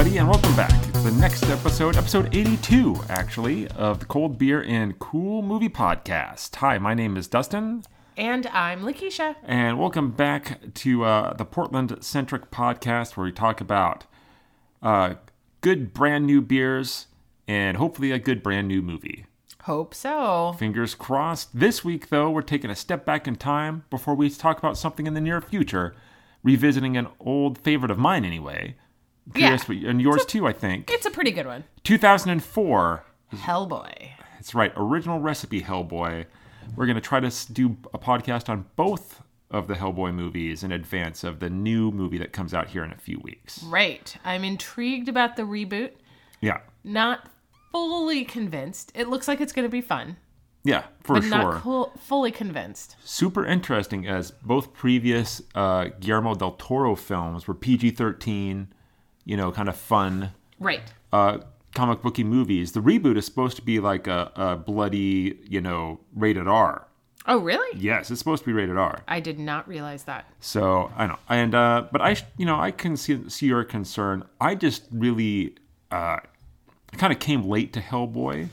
everybody, and welcome back It's the next episode, episode 82, actually, of the Cold Beer and Cool Movie Podcast. Hi, my name is Dustin, And I'm Lakeisha. and welcome back to uh, the Portland centric podcast where we talk about uh, good brand new beers and hopefully a good brand new movie. Hope so. Fingers crossed. This week, though, we're taking a step back in time before we talk about something in the near future, revisiting an old favorite of mine, anyway. Curious, what- and yours too, I think. It's a pretty good one. 2004. Hellboy. That's right, original recipe Hellboy. We're going to try to do a podcast on both of the Hellboy movies in advance of the new movie that comes out here in a few weeks. Right. I'm intrigued about the reboot. Yeah. Not fully convinced. It looks like it's going to be fun, Yeah, for but sure. not fully convinced. super interesting as both previous uh, Guillermo del Toro films were PG 13, you know, kind of fun Right. uh, comic booky movies. The reboot is supposed to be like a, a bloody, you know, rated R. Oh, really? Yes, it's supposed to be rated R. I did not realize that. So I know, and uh, but I, you know, I can see see your concern. I just really uh, kind of came late to Hellboy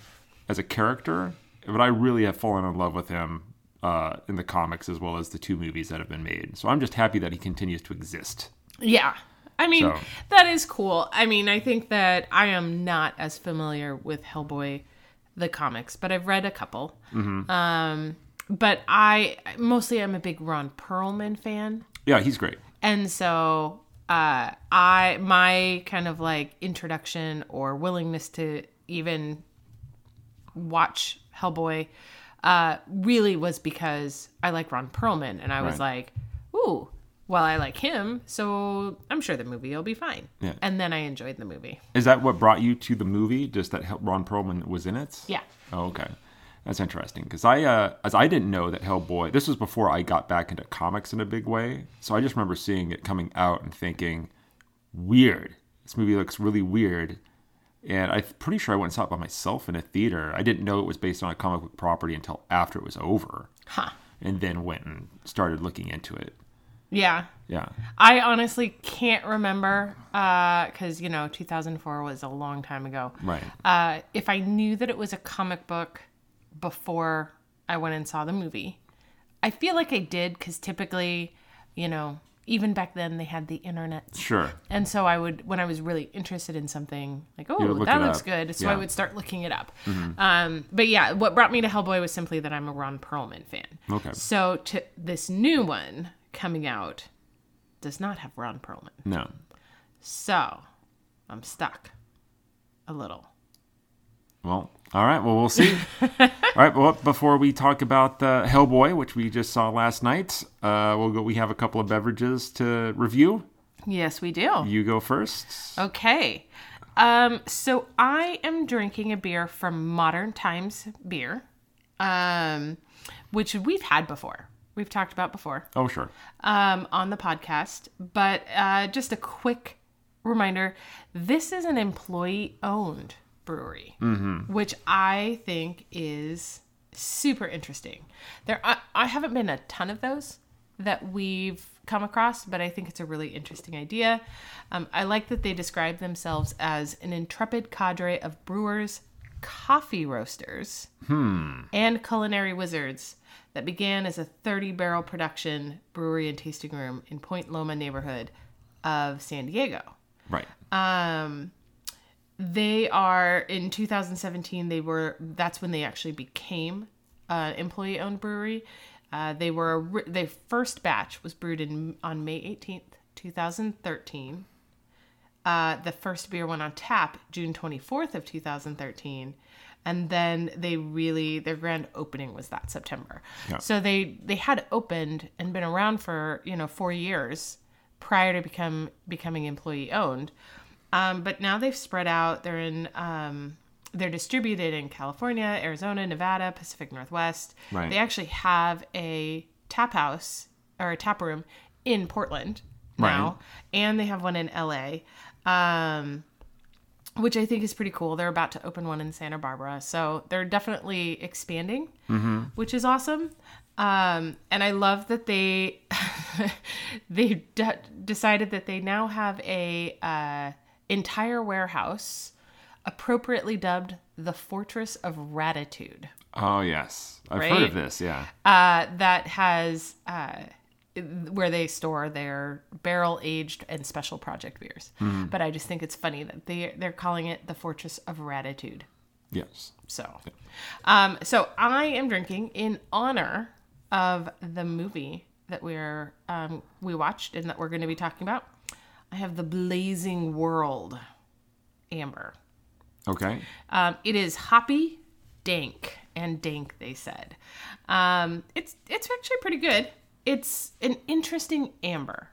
as a character, but I really have fallen in love with him uh, in the comics as well as the two movies that have been made. So I'm just happy that he continues to exist. Yeah. I mean, So- that is cool. I mean, I think that I am not as familiar with Hellboy, the comics, but I've read a couple. Mm-hmm. Um, but I mostly I'm a big Ron Perlman fan. Yeah, he's great. And so uh I my kind of like introduction or willingness to even watch Hellboy uh really was because I like Ron Perlman and I was like, "Ooh, well I like him, so I'm sure the movie will be fine." Yeah. And then I enjoyed the movie. Is that what brought you to the movie? Just that Ron Perlman was in it? Yeah. Oh, okay. That's interesting because I, uh, as I didn't know that Hellboy. This was before I got back into comics in a big way, so I just remember seeing it coming out and thinking, "Weird. This movie looks really weird." And I'm pretty sure I went and saw it by myself in a theater. I didn't know it was based on a comic book property until after it was over, Huh. and then went and started looking into it. Yeah. Yeah. I honestly can't remember uh cuz you know 2004 was a long time ago. Right. uh, if I knew that it was a comic book before I went and saw the movie. I feel like I did because typically, you know, even back then they had the internet. Sure. And so I would, when I was really interested in something, like, oh, that looks up. good. So Yeah. I would start looking it up. Um, but yeah, what brought me to Hellboy was simply that I'm a Ron Perlman fan. Okay. So to this new one coming out does not have Ron Perlman. No. So I'm stuck a little. Well, all right. Well, we'll see. all right. Well, before we talk about uh, Hellboy, which we just saw last night, uh, we'll go. We have a couple of beverages to review. Yes, we do. You go first. Okay. Um, so I am drinking a beer from Modern Times Beer, um, which we've had before. We've talked about before Oh, sure. um, on the podcast. But uh, just a quick reminder this is an employee owned brewery, which I think is super interesting. There, I, I haven't been a ton of those that we've come across, but I think it's a really interesting idea. Um, I like that they describe themselves as an intrepid cadre of brewers, coffee roasters, and culinary wizards that began as a 30 barrel production brewery and tasting room in Point Loma neighborhood of San Diego. Right. Um, they are in 2017. They were that's when they actually became an employee owned brewery. Uh, they were their first batch was brewed in on May 18th, 2013. Uh, the first beer went on tap June 24th of 2013, and then they really their grand opening was that September. Yeah. So they they had opened and been around for you know four years prior to become becoming employee owned. Um, but now they've spread out. They're in um, they're distributed in California, Arizona, Nevada, Pacific Northwest. Right. They actually have a tap house or a tap room in Portland now, Right. and they have one in LA. Um, which I think is pretty cool. They're about to open one in Santa Barbara, so they're definitely expanding, which is awesome. Um, and I love that they they de- decided that they now have a uh, entire warehouse, appropriately dubbed the Fortress of Ratitude, Oh yes, I've heard of this. Yeah. uh, that has uh, where they store their barrel aged and special project beers. But I just think it's funny that they they're calling it the Fortress of Ratitude. Yes. So, um, so I am drinking in honor of the movie that we're um, we watched and that we're going to be talking about. I have the Blazing World Amber. Okay. Um, it is hoppy, dank, and dank. They said um, it's it's actually pretty good. It's an interesting amber.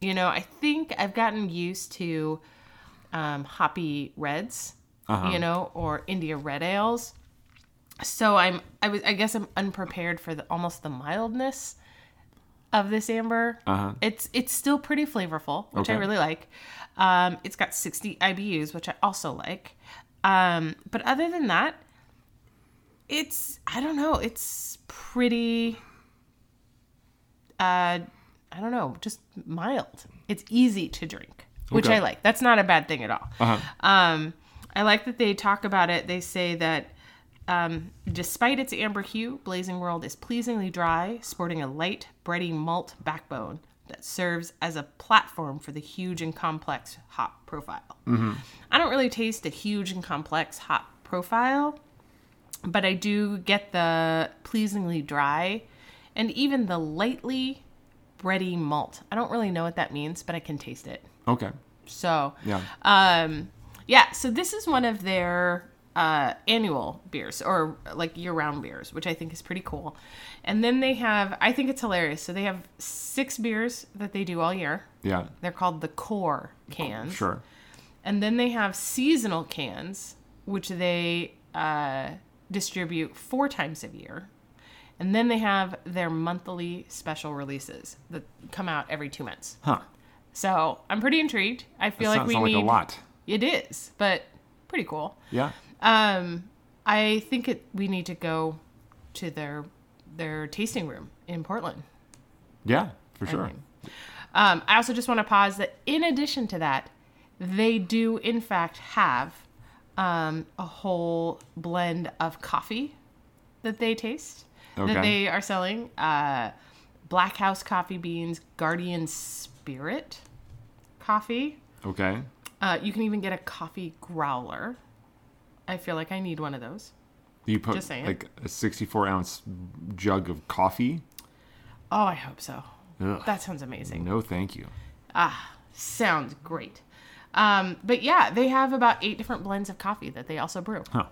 You know, I think I've gotten used to um, hoppy reds, you know, or India red ales. So I'm I was I guess I'm unprepared for the almost the mildness of this amber. Uh-huh. It's it's still pretty flavorful, which I really like. Um, it's got 60 IBUs, which I also like. Um, but other than that, it's I don't know. It's pretty. Uh, I don't know, just mild. It's easy to drink, which Okay. I like. That's not a bad thing at all. Um, I like that they talk about it. They say that um, despite its amber hue, Blazing World is pleasingly dry, sporting a light, bready malt backbone that serves as a platform for the huge and complex hop profile. I don't really taste a huge and complex hop profile, but I do get the pleasingly dry and even the lightly bready malt. I don't really know what that means, but I can taste it. Okay. So, Yeah. um, yeah, so this is one of their uh, annual beers or like year round beers, which I think is pretty cool. And then they have, I think it's hilarious. So they have six beers that they do all year. yeah. They're called the core cans. Sure. And then they have seasonal cans, which they uh, distribute four times a year. And then they have their monthly special releases that come out every two months. Huh. So I'm pretty intrigued. I feel like Sounds we like need a lot. It is, but pretty cool. Yeah. Um, I think it. We need to go to their their tasting room in Portland. Yeah. For sure. Um, I also just want to pause that in addition to that, they do in fact have um, a whole blend of coffee that they taste Okay. that they are selling. Uh, Black House coffee beans, Guardian Spirit coffee. Okay. Uh, you can even get a coffee growler. I feel like I need one of those. You put Just saying. like a 64 ounce jug of coffee. Oh, I hope so. Ugh. That sounds amazing. No, thank you. Ah, sounds great. Um, but yeah, they have about eight different blends of coffee that they also brew. Huh.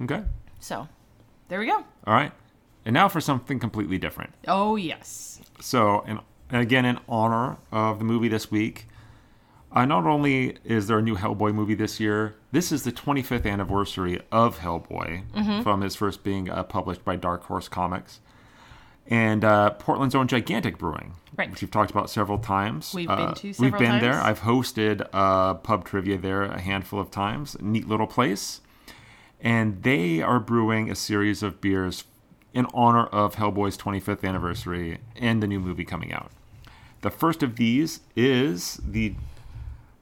Okay. So there we go. All right. And now for something completely different. Oh, yes. So, and again, in honor of the movie this week, uh, not only is there a new Hellboy movie this year, this is the 25th anniversary of Hellboy, from his first being uh, published by Dark Horse Comics, and uh, Portland's own Gigantic Brewing, Right. which we've talked about several times. We've Uh, been to We've several been there. I've hosted uh, pub trivia there a handful of times. Neat little place. And they are brewing a series of beers in honor of Hellboy's 25th anniversary and the new movie coming out. The first of these is the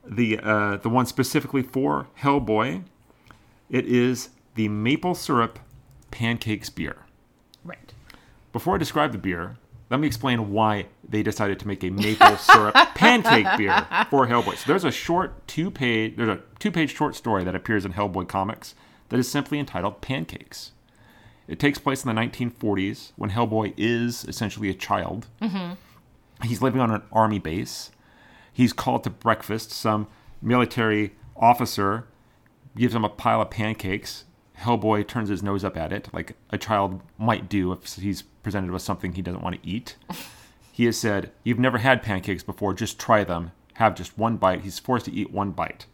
the uh, the one specifically for Hellboy. It is the maple syrup pancakes beer. Right. Before I describe the beer, let me explain why they decided to make a maple syrup pancake beer for Hellboy. So there's a short two page there's a two page short story that appears in Hellboy comics that is simply entitled Pancakes. It takes place in the 1940s when Hellboy is essentially a child. Mm-hmm. He's living on an army base. He's called to breakfast. Some military officer gives him a pile of pancakes. Hellboy turns his nose up at it, like a child might do if he's presented with something he doesn't want to eat. he has said, You've never had pancakes before, just try them. Have just one bite. He's forced to eat one bite.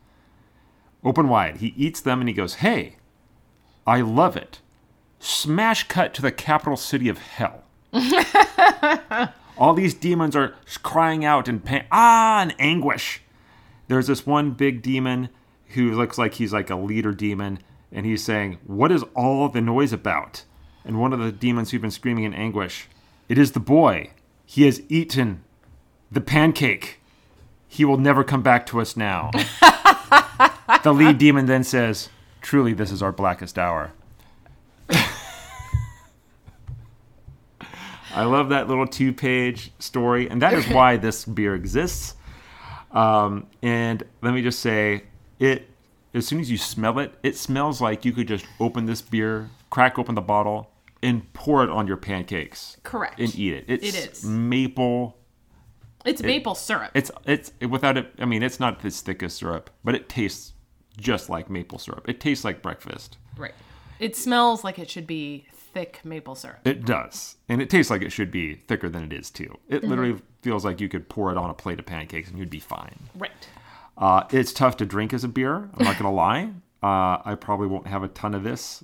Open wide. He eats them and he goes, Hey, I love it. Smash cut to the capital city of hell. All these demons are crying out in pain, ah, in anguish. There's this one big demon who looks like he's like a leader demon, and he's saying, What is all the noise about? And one of the demons who've been screaming in anguish, It is the boy. He has eaten the pancake. He will never come back to us now. the lead demon then says, Truly, this is our blackest hour. I love that little two page story, and that is why this beer exists. Um, and let me just say, it as soon as you smell it, it smells like you could just open this beer, crack open the bottle, and pour it on your pancakes. Correct. And eat it. It's It is. maple. It's maple syrup. It's it's without it. I mean, it's not as thick as syrup, but it tastes just like maple syrup. It tastes like breakfast. right. It smells like it should be thick maple syrup. It does, and it tastes like it should be thicker than it is too. It literally feels like you could pour it on a plate of pancakes and you'd be fine. Right. Uh, it's tough to drink as a beer. I'm not gonna lie. Uh, I probably won't have a ton of this.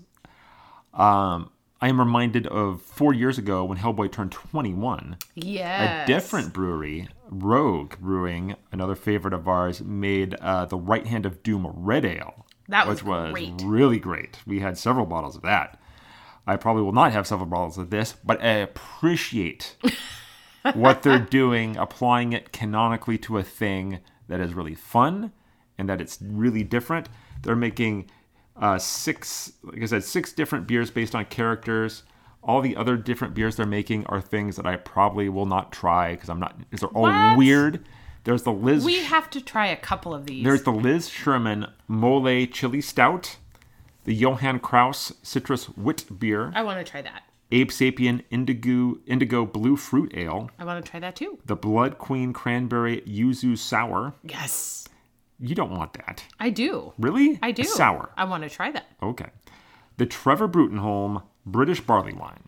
Um, I am reminded of four years ago when Hellboy turned 21. Yes. A different brewery, Rogue Brewing, another favorite of ours, made uh, the Right Hand of Doom Red Ale, That was which was great. really great. We had several bottles of that. I probably will not have several bottles of this, but I appreciate what they're doing, applying it canonically to a thing that is really fun and that it's really different. They're making uh, six, like I said, six different beers based on characters. All the other different beers they're making are things that I probably will not try because I'm not. Because they're all What? weird. There's the Liz. We have to try a couple of these. There's the Liz Sherman Mole Chili Stout, the Johann Kraus Citrus Wit Beer, I want to try that. Abe Sapien Indigo Indigo Blue Fruit Ale, I want to try that too. the Blood Queen Cranberry Yuzu Sour. Yes. You don't want that. I do. Really? I do. Sour. I want to try that. Okay. The Trevor Bruttenholm British Barley Wine.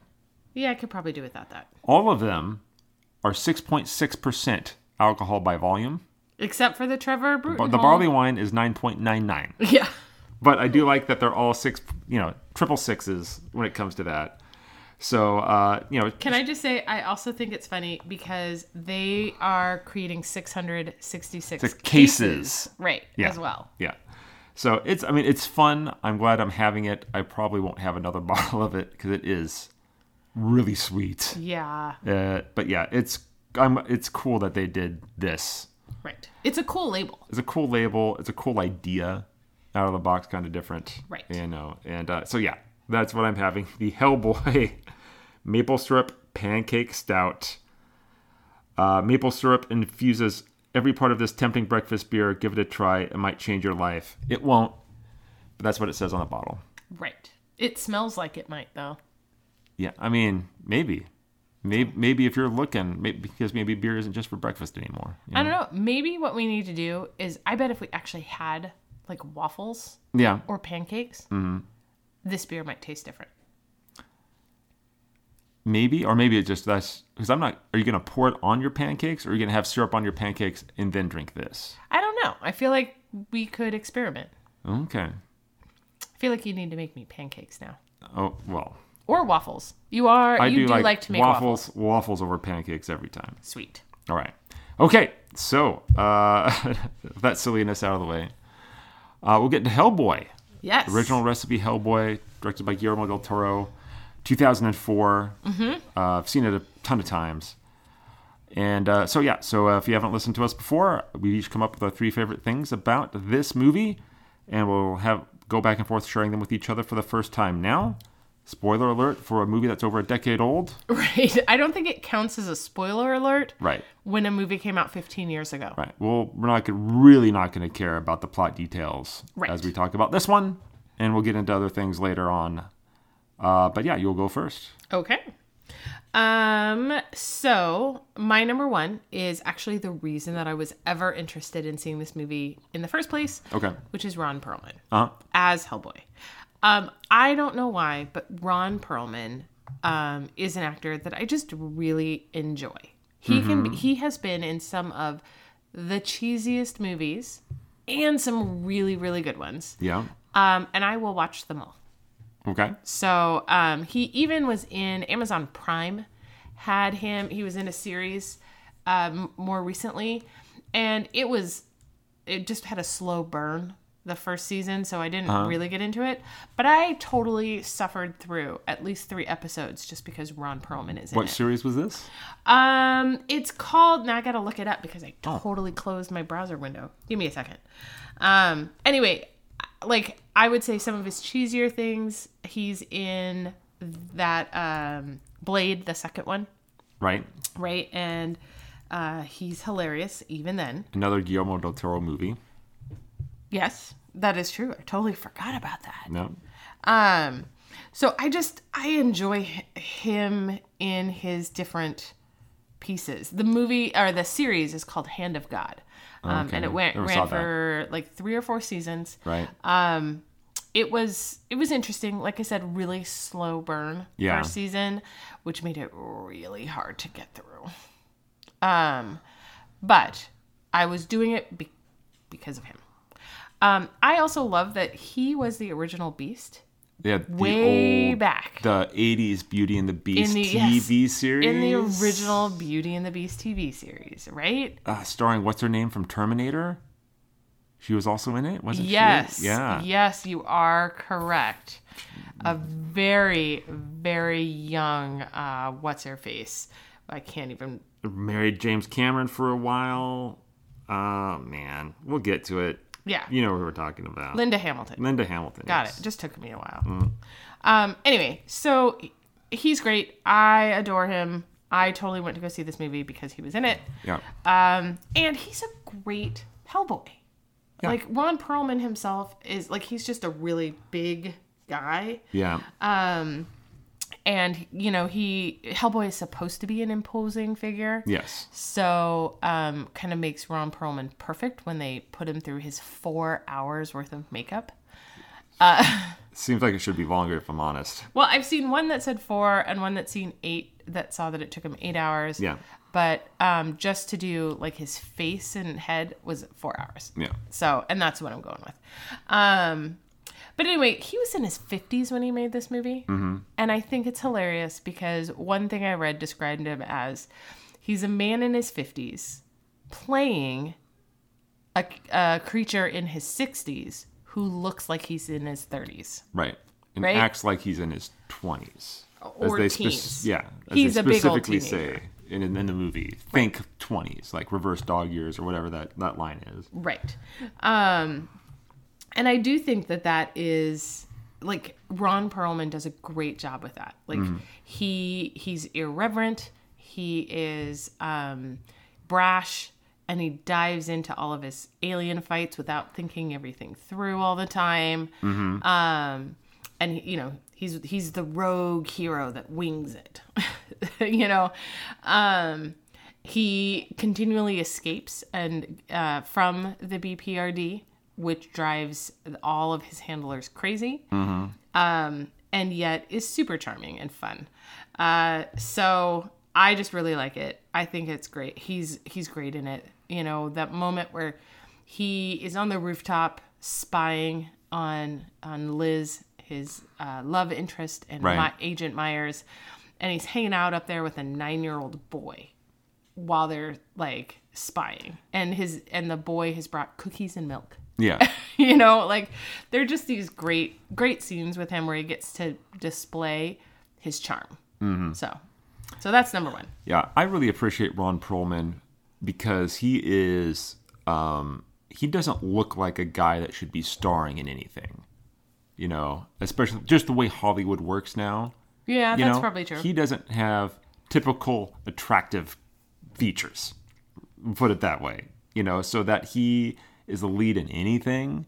Yeah, I could probably do without that. All of them are 6.6% alcohol by volume. Except for the Trevor Bruton. But the barley wine is 9.99. Yeah. But I do like that they're all six, you know, triple sixes when it comes to that. So, uh, you know, Can I just say, I also think it's funny because they are creating 666 Six cases. Right, Yeah. as well. Yeah. So it's, I mean, it's fun. I'm glad I'm having it. I probably won't have another bottle of it because it is really sweet. Yeah, Uh, but yeah, it's, I'm, it's cool that they did this. right. It's a cool label. It's a cool label. It's a cool idea. Out of the box, kind of different. Right. You know, and uh, so yeah, that's what I'm having. The Hellboy maple syrup pancake stout. Uh, maple syrup infuses every part of this tempting breakfast beer. Give it a try. It might change your life. It won't, but that's what it says on the bottle. Right. It smells like it might, though. Yeah, I mean, maybe, maybe, maybe if you're looking, maybe, because maybe beer isn't just for breakfast anymore. you I don't know. Maybe what we need to do is, I bet if we actually had like waffles Yeah, or pancakes, Mm-hmm. this beer might taste different. maybe, or maybe it just that's because I'm not. Are you gonna pour it on your pancakes, or are you gonna have syrup on your pancakes and then drink this? I don't know. I feel like we could experiment. Okay. I feel like you need to make me pancakes now. Oh well, Or waffles. You are. I you do, do like, like, to make waffles. waffles, waffles over pancakes every time. Sweet. All right. Okay. So uh, that silliness out of the way, uh, we'll get to Hellboy. Yes. Original recipe Hellboy, directed by Guillermo del Toro, 2004. Mm-hmm. Uh, I've seen it a ton of times. And uh, so, yeah, so uh, if you haven't listened to us before, we each come up with our three favorite things about this movie, and we'll have go back and forth sharing them with each other for the first time now. Spoiler alert for a movie that's over a decade old. Right. I don't think it counts as a spoiler alert Right, when a movie came out 15 years ago. right. Well, we're not really not going to care about the plot details Right. as we talk about this one, and we'll get into other things later on. Uh, but yeah, you'll go first. Okay. Um, so my number one is actually the reason that I was ever interested in seeing this movie in the first place, Okay. which is Ron Perlman Uh, as Hellboy. Um, I don't know why, but Ron Perlman um, is an actor that I just really enjoy. He can be, he has been in some of the cheesiest movies and some really really good ones. yeah. Um, and I will watch them all. Okay. So um, he even was in Amazon Prime, had him. He was in a series um, more recently, and it was it just had a slow burn the first season, so I didn't Uh-huh. really get into it. But I totally suffered through at least three episodes just because Ron Perlman is in What it. series was this? Um, it's called. Now I gotta look it up because I Oh. totally closed my browser window. Give me a second. Um, anyway, like I would say some of his cheesier things. He's in that um Blade, the second one, Right. right? And uh, he's hilarious even then. Another Guillermo del Toro movie. Yes, that is true. I totally forgot about that. No. Um, so I just I enjoy him in his different pieces. The movie or the series is called Hand of God, um, Okay, and it went ran that. for like three or four seasons. Right. Um, it was it was interesting. Like I said, really slow burn Yeah. first season, which made it really hard to get through. Um, but I was doing it be- because of him. Um, I also love that he was the original Beast yeah. The way old, back The '80s Beauty and the Beast the- yes, TV series. in the original Beauty and the Beast TV series, right? uh, starring what's her name from Terminator. She was also in it, wasn't Yes. she? Yeah. Yes, you are correct. A very, very young, uh, what's her face? I can't even. Married James Cameron for a while. Oh man, we'll get to it. Yeah. You know what we're talking about. Linda Hamilton. Linda Hamilton. Got yes. it. Just took me a while. Um, anyway, so he's great. I adore him. I totally went to go see this movie because he was in it. Yeah. Um, and he's a great Hellboy. Yeah. Like Ron Perlman himself is like he's just a really big guy. Yeah. Um, and you know he Hellboy is supposed to be an imposing figure. yes. So, um, kind of makes Ron Perlman perfect when they put him through his four hours worth of makeup. Uh, Seems like it should be longer if I'm honest. Well, I've seen one that said four and one that's seen eight that saw that it took him eight hours. Yeah. But um, just to do like his face and head was four hours. Yeah. So, and that's what I'm going with. Um, but anyway, he was in his 50s when he made this movie. Mm-hmm. And I think it's hilarious because one thing I read described him as he's a man in his 50s playing a, a creature in his 60s who looks like he's in his 30s. Right. And Right? acts like he's in his 20s. As they teens. yeah. As He's they a big old specifically say in, in the movie. Think 20s, like reverse dog years or whatever that, that line is. Right. Um, and I do think that that is like Ron Perlman does a great job with that. Like he he's irreverent, he is um, brash, and he dives into all of his alien fights without thinking everything through all the time. Um, and he- you know he's he's the rogue hero that wings it. you know. Um, he continually escapes and uh, from the BPRD, which drives all of his handlers crazy, um, and yet is super charming and fun. Uh, so I just really like it. I think it's great. He's he's great in it. You know that moment where he is on the rooftop spying on on Liz, his uh, love interest, and Right. my, Agent Myers, and he's hanging out up there with a nine year old boy while they're like spying and his and the boy has brought cookies and milk Yeah. you know like they're just these great great scenes with him where he gets to display his charm Mm-hmm. so so that's number one Yeah, I really appreciate Ron Perlman because he is um he doesn't look like a guy that should be starring in anything. You know, especially just the way Hollywood works now. yeah You that's know, probably true He doesn't have typical attractive features. Put it that way. You know, so that he is the lead in anything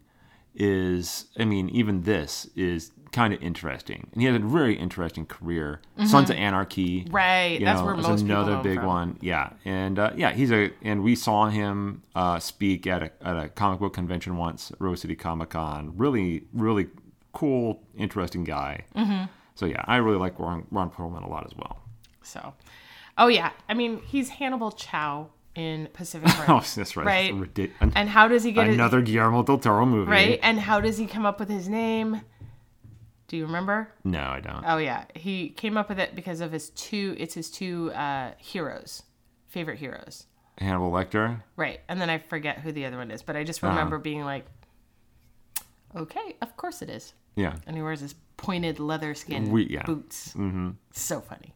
is I mean, even this is kind of interesting. And he has a very interesting career. Sons of Anarchy. Mm-hmm. Right, you that's know, where most another know him big from. one. Yeah. And uh, yeah, he's a and we saw him uh, speak at a at a comic book convention once, Rose City Comic Con. Really, really cool, interesting guy. Mm-hmm. So yeah, I really like Ron, Ron Perlman a lot as well. so oh yeah i mean he's hannibal chau in pacific rim Oh, that's right. Right. Ridic- and how does he get another Guillermo del Toro movie. right and how does he come up with his name do you remember No, I don't. Oh yeah, he came up with it because of his two. It's his two uh, heroes, favorite heroes, Hannibal Lecter. right? And then I forget who the other one is, but I Uh-huh. just remember being like, Okay, of course it is. Yeah. And he wears his pointed leather skin We- yeah. boots. Mm-hmm. So funny.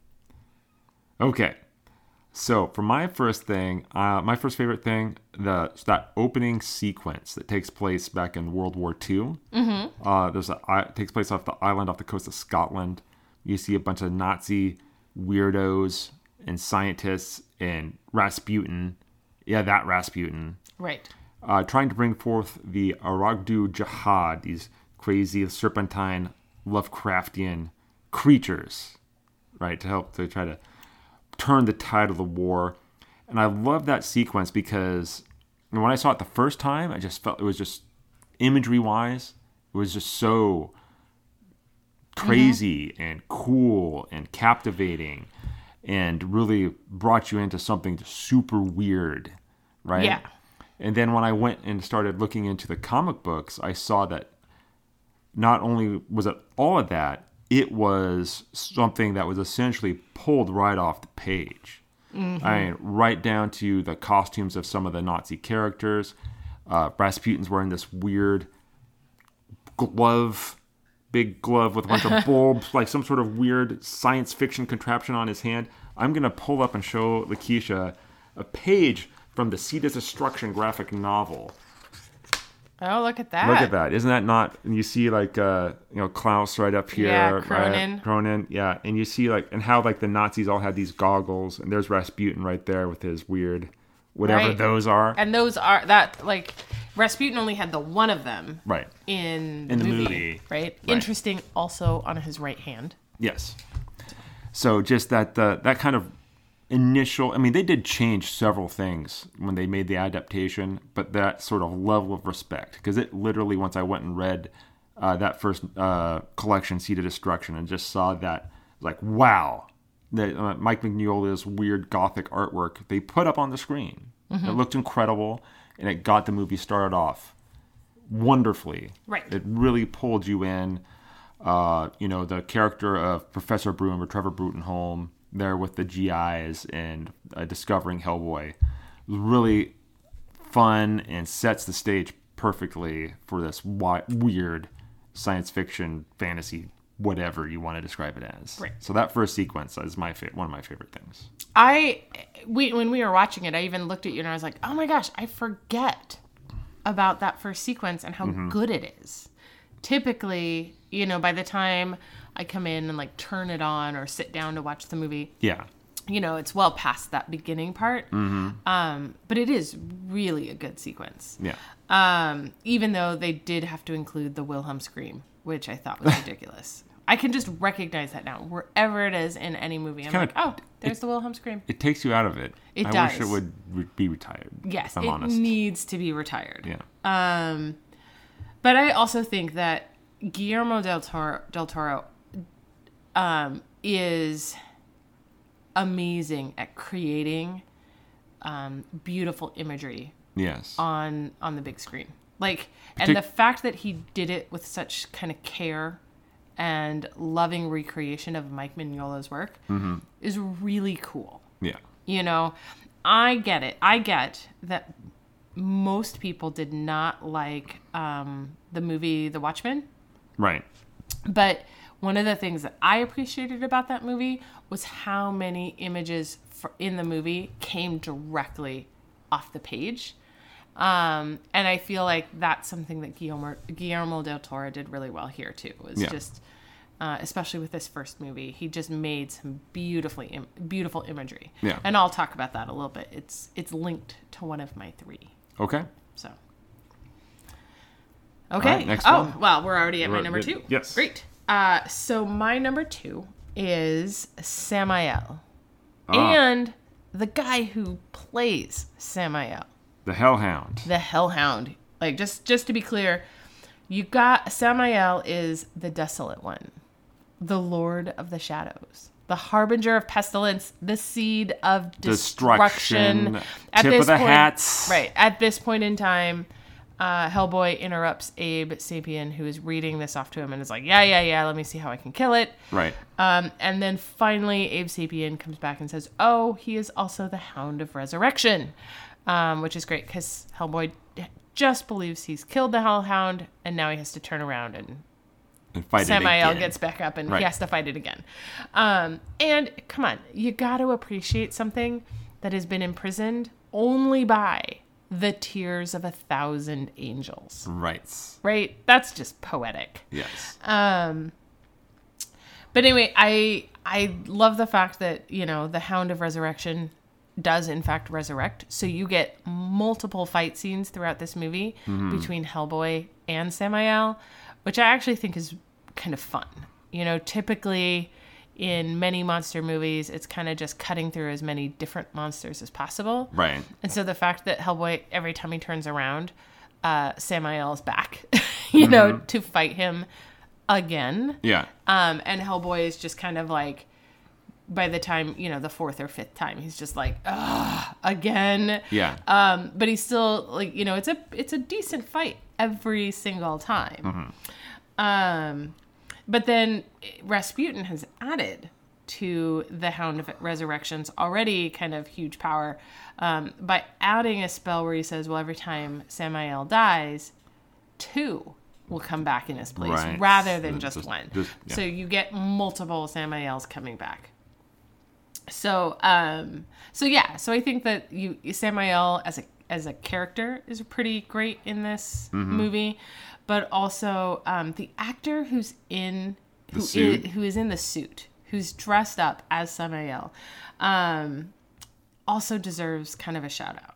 Okay. So for my first thing, uh, my first favorite thing, the that opening sequence that takes place back in World War II. Mm-hmm. Uh, there's a takes place off the island off the coast of Scotland. You see a bunch of Nazi weirdos and scientists and Rasputin. Yeah, that Rasputin. Right. uh, trying to bring forth the Ogdru Jahad, these crazy serpentine Lovecraftian creatures, right, to help to try to turn the tide of the war. And I love that sequence because when I saw it the first time, I just felt it was just imagery wise, it was just so crazy mm-hmm. and cool and captivating and really brought you into something super weird, right? Yeah. And then when I went and started looking into the comic books, I saw that not only was it all of that, it was something that was essentially pulled right off the page. I mean, right down to the costumes of some of the Nazi characters. Uh, Rasputin's wearing this weird glove, big glove with a bunch of bulbs, like some sort of weird science fiction contraption on his hand. I'm gonna pull up and show Lakeisha a page from the Seed of Destruction graphic novel. Oh, look at that. Look at that! Isn't that not? And you see like uh, you know Klaus right up here, Yeah, right? Kroenen. Kroenen, yeah. And you see like and how like the Nazis all had these goggles, and there's Rasputin right there with his weird, whatever Right. those are. And those are that like Rasputin only had the one of them right. in, In the movie, movie. right? Interesting. Also on his right hand. Yes. So just that uh, that kind of initial. I mean, they did change several things when they made the adaptation, but that sort of level of respect, because it literally once I went and read uh, that first uh, collection, Seed of Destruction, and just saw that, like, wow, that uh, Mike Mignola's weird gothic artwork they put up on the screen. It looked incredible, and it got the movie started off wonderfully. Right. It really pulled you in. Uh, you know, the character of Professor Broom or Trevor Bruttenholm there with the GIs and uh, discovering Hellboy was really fun and sets the stage perfectly for this wi- weird science fiction fantasy whatever you want to describe it as. Right. So that first sequence is my fa- one of my favorite things. I we when we were watching it, I even looked at you and I was like, "Oh my gosh, I forget about that first sequence and how good it is." Typically, you know, by the time I come in and like turn it on or sit down to watch the movie, Yeah. you know, it's well past that beginning part. Um, but it is really a good sequence. Yeah. Um, even though they did have to include the Wilhelm scream, which I thought was ridiculous. I can just recognize that now. Wherever it is in any movie, I'm kinda- like, oh, there's the Wilhelm scream. It takes you out of it. It I wish does. it would re- be retired. Yes, it honest. needs to be retired. yeah. Um, but I also think that Guillermo del Toro, del Toro um, is amazing at creating um, beautiful imagery yes. on on the big screen. Like, and the fact that he did it with such kind of care and loving recreation of Mike Mignola's work is really cool. yeah. You know, I get it. I get that most people did not like um, the movie The Watchmen, Right. but one of the things that I appreciated about that movie was how many images for, in the movie came directly off the page. Um, and I feel like that's something that Guillermo, Guillermo del Toro did really well here too. Was Yeah. just, uh, especially with this first movie, he just made some beautifully Im- beautiful imagery. Yeah. And I'll talk about that a little bit. It's it's linked to one of my three. Okay. So. Okay. right, next oh, one. well, we're already at my We're number good. two. Yes. Great. Uh, so my number two is Samael, Ah. and the guy who plays Samael, The Hellhound. the Hellhound. Like just just to be clear, you got Samael is the desolate one, the Lord of the Shadows. The harbinger of pestilence, the seed of destruction. Destruction, tip of the hats. Right. At this point in time, uh, Hellboy interrupts Abe Sapien, who is reading this off to him, and is like, "Yeah, yeah, yeah. Let me see how I can kill it." Right. Um, and then finally, Abe Sapien comes back and says, "Oh, he is also the Hound of Resurrection." um, which is great because Hellboy just believes he's killed the Hellhound, and now he has to turn around and And fight it Samael again. gets back up and Right. he has to fight it again. Um, and come on, you got to appreciate something that has been imprisoned only by the tears of a thousand angels. Right. Right? That's just poetic. Yes. Um, but anyway, I I love the fact that you know the Hound of Resurrection does in fact resurrect. So you get multiple fight scenes throughout this movie between Hellboy and Samael, which I actually think is kind of fun. You know, typically in many monster movies, it's kind of just cutting through as many different monsters as possible. right. And so the fact that Hellboy, every time he turns around, uh, Samael's back, you know, to fight him again. Yeah. Um, and Hellboy is just kind of like, by the time, you know, the fourth or fifth time, he's just like, ugh, again. Yeah. Um, but he's still like, you know, it's a it's a decent fight every single time. Um, but then Rasputin has added to the Hound of Resurrection's already kind of huge power um, by adding a spell where he says, well, every time Samael dies, two will come back in his place Right. rather than Just- just, one. just- yeah. So you get multiple Samaels coming back. So um so yeah, so I think that you Samael as a as a character is pretty great in this Mm-hmm. movie, but also um the actor who's in who is, who is in the suit, who's dressed up as Samael, um also deserves kind of a shout out.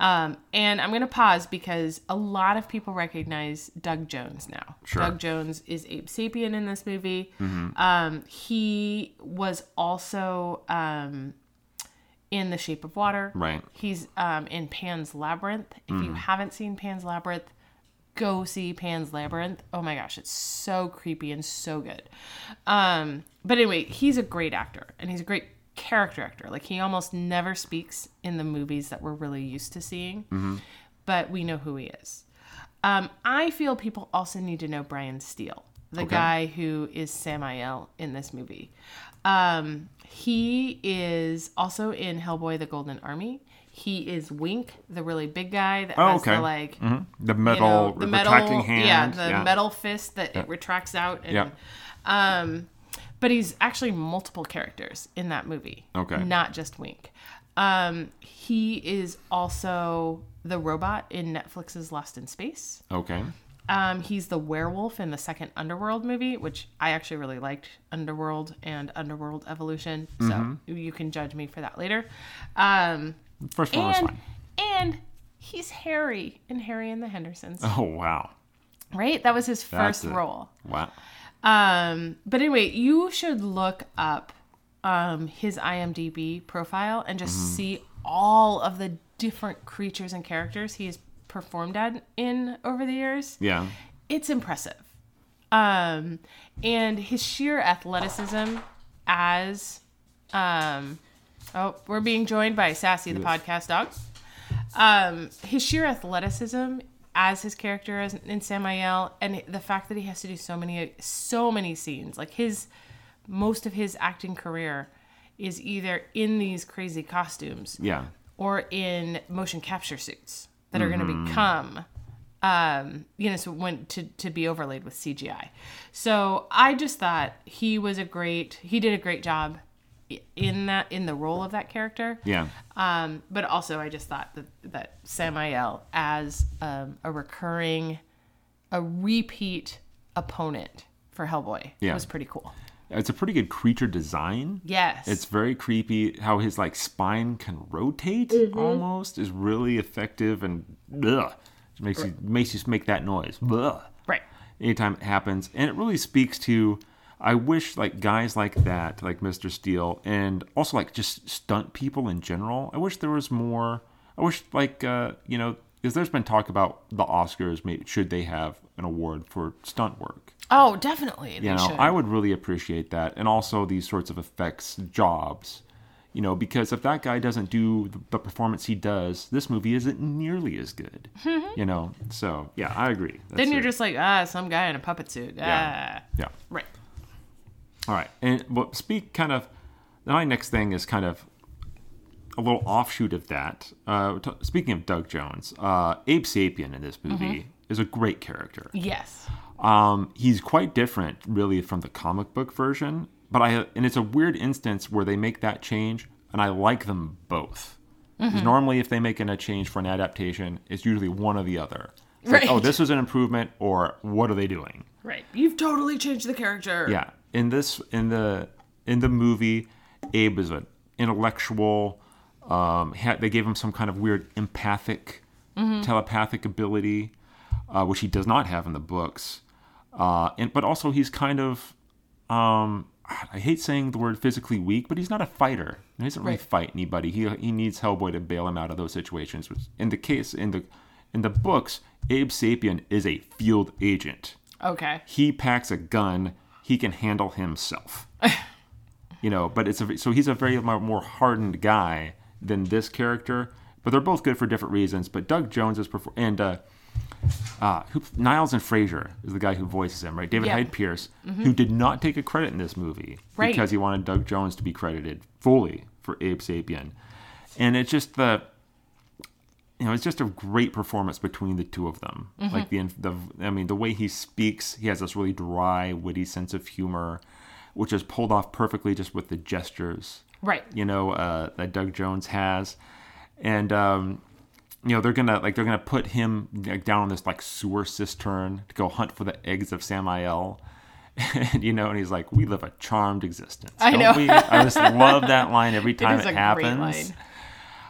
Um, and I'm going to pause because a lot of people recognize Doug Jones now. Sure. Doug Jones is Abe Sapien in this movie. Mm-hmm. Um, he was also um, in The Shape of Water. Right. He's um, in Pan's Labyrinth. If Mm. you haven't seen Pan's Labyrinth, go see Pan's Labyrinth. Oh my gosh, it's so creepy and so good. Um, but anyway, he's a great actor and he's a great character actor. Like he almost never speaks in the movies that we're really used to seeing, but we know who he is. Um, I feel people also need to know Brian Steele, the Okay. guy who is Samael in this movie. Um, he is also in Hellboy: The Golden Army. He is Wink, the really big guy that Oh, has okay. the like Mhm. The you metal, know, the metal, retracting hand. yeah, the metal fist that it retracts out. And, Yeah. Um, but he's actually multiple characters in that movie. Okay. Not just Wink. Um, he is also the robot in Netflix's Lost in Space. Okay. Um, he's the werewolf in the second Underworld movie, which I actually really liked Underworld and Underworld Evolution. So Mm-hmm. you can judge me for that later. Um, First one was and fine. and he's Harry in Harry and the Hendersons, Oh wow. right? That was his first it. role. Wow. Um, but anyway, you should look up um, his IMDb profile and just Mm-hmm. see all of the different creatures and characters he has performed at in over the years. Yeah. It's impressive. Um, and his sheer athleticism as um, oh, we're being joined by Sassy the podcast dog. Um, his sheer athleticism as his character as in Samael, and the fact that he has to do so many so many scenes, like his most of his acting career is either in these crazy costumes Yeah. or in motion capture suits that are going to become um you know so when to to be overlaid with CGI. So I just thought he was a great he did a great job in that in the role of that character. Yeah. Um but also I just thought that that Samael as um, a recurring a repeat opponent for Hellboy Yeah. was pretty cool. It's a pretty good creature design. Yes. It's very creepy. How his like spine can rotate Mm-hmm. almost is really effective and ugh, it makes you makes you make that noise. Ugh. right. anytime it happens and it really speaks to i wish like guys like that like mr steele and also like just stunt people in general i wish there was more i wish like uh you know because there's been talk about the oscars maybe should they have an award for stunt work Oh, definitely. They you know should. i would really appreciate that and also these sorts of effects jobs you know because if that guy doesn't do the- performance he does this movie isn't nearly as good you know so yeah i agree then you're it. just like, ah, some guy in a puppet suit. Yeah. Ah. yeah Right. All right, and well, speak kind of. My next thing is kind of a little offshoot of that. Uh, t- speaking of Doug Jones, uh, Abe Sapien in this movie is a great character. Yes. Um, he's quite different, really, from the comic book version. But I and it's a weird instance where they make that change, and I like them both. 'Cause Normally, if they make in a change for an adaptation, it's usually one or the other. It's like, Right. oh, this is an improvement, or what are they doing? Right. You've totally changed the character. Yeah. In this, in the in the movie, Abe is an intellectual. Um, they gave him some kind of weird empathic, telepathic ability, uh, which he does not have in the books. Uh, and but also he's kind of, um, I hate saying the word physically weak, but he's not a fighter. He doesn't really Right. fight anybody. He he needs Hellboy to bail him out of those situations. Which in the case in the in the books, Abe Sapien is a field agent Okay. he packs a gun he can handle himself you know but it's a so he's a very more hardened guy than this character but they're both good for different reasons but doug jones is perfor- and uh uh, who, Niles and Frasier is the guy who voices him, right? David Yep. Hyde Pierce, who did not take a credit in this movie Right. because he wanted Doug Jones to be credited fully for Abe Sapien, and it's just the you know, it's just a great performance between the two of them. Like the the I mean, the way he speaks, he has this really dry, witty sense of humor, which is pulled off perfectly just with the gestures. Right. You know uh, that Doug Jones has, and um, you know they're gonna like they're gonna put him like, down on this like sewer cistern to go hunt for the eggs of Samael. And you know, and he's like, "We live a charmed existence." I know. We? I just love that line every time it, great happens.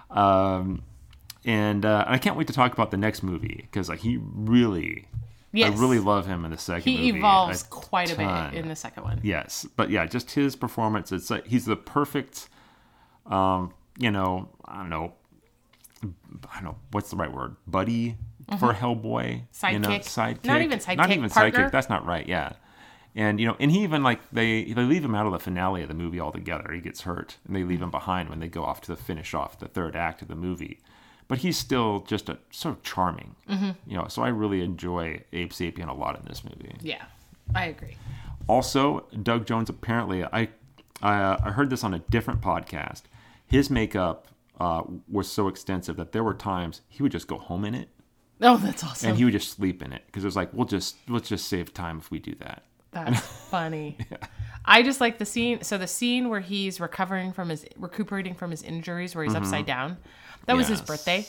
Um, and uh, I can't wait to talk about the next movie because like he really, Yes. I really love him in the second. He movie evolves a quite a bit in the second one. Yes, but yeah, just his performance. It's like he's the perfect. Um, you know, I don't know. I don't know what's the right word, buddy for Hellboy. You know, Mm-hmm. Sidekick. sidekick. Not even sidekick, Not even partner. sidekick. That's not right. Yeah. And you know, and he even like they they leave him out of the finale of the movie altogether. He gets hurt, and they leave him behind when they go off to the finish off the third act of the movie. But he's still just a so charming, Mm-hmm. you know. So I really enjoy Abe Sapien a lot in this movie. Yeah. I agree. Also, Doug Jones apparently I I, uh, I heard this on a different podcast. His makeup uh, was so extensive that there were times he would just go home in it Oh, that's awesome. and he would just sleep in it because it was like we'll just let's just save time if we do that. That's funny. I just like the scene. So the scene where he's recovering from his recuperating from his injuries, where he's upside down. That was his birthday,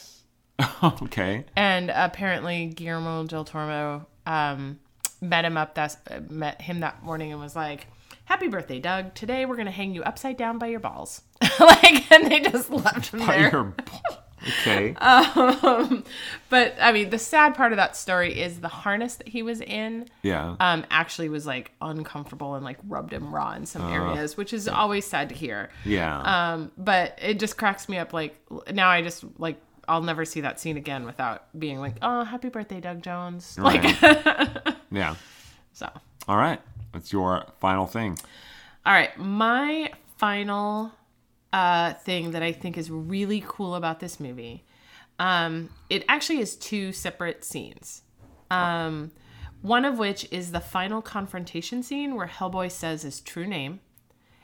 okay. and apparently Guillermo del Toro um, met him up that uh, met him that morning and was like, "Happy birthday, Doug! Today we're gonna hang you upside down by your balls." like, and they just left him By there. your. Okay. Um, but I mean, the sad part of that story is the harness that he was in. yeah. um, actually was like uncomfortable and like rubbed him raw in some areas, which is always sad to hear. yeah. Um, but it just cracks me up. Like now, I just like I'll never see that scene again without being like, "Oh, happy birthday, Doug Jones!" Like, yeah. so. All right. What's your final thing? All right, my final uh, thing that I think is really cool about this movie, um, it actually is two separate scenes. Um, one of which is the final confrontation scene where Hellboy says his true name,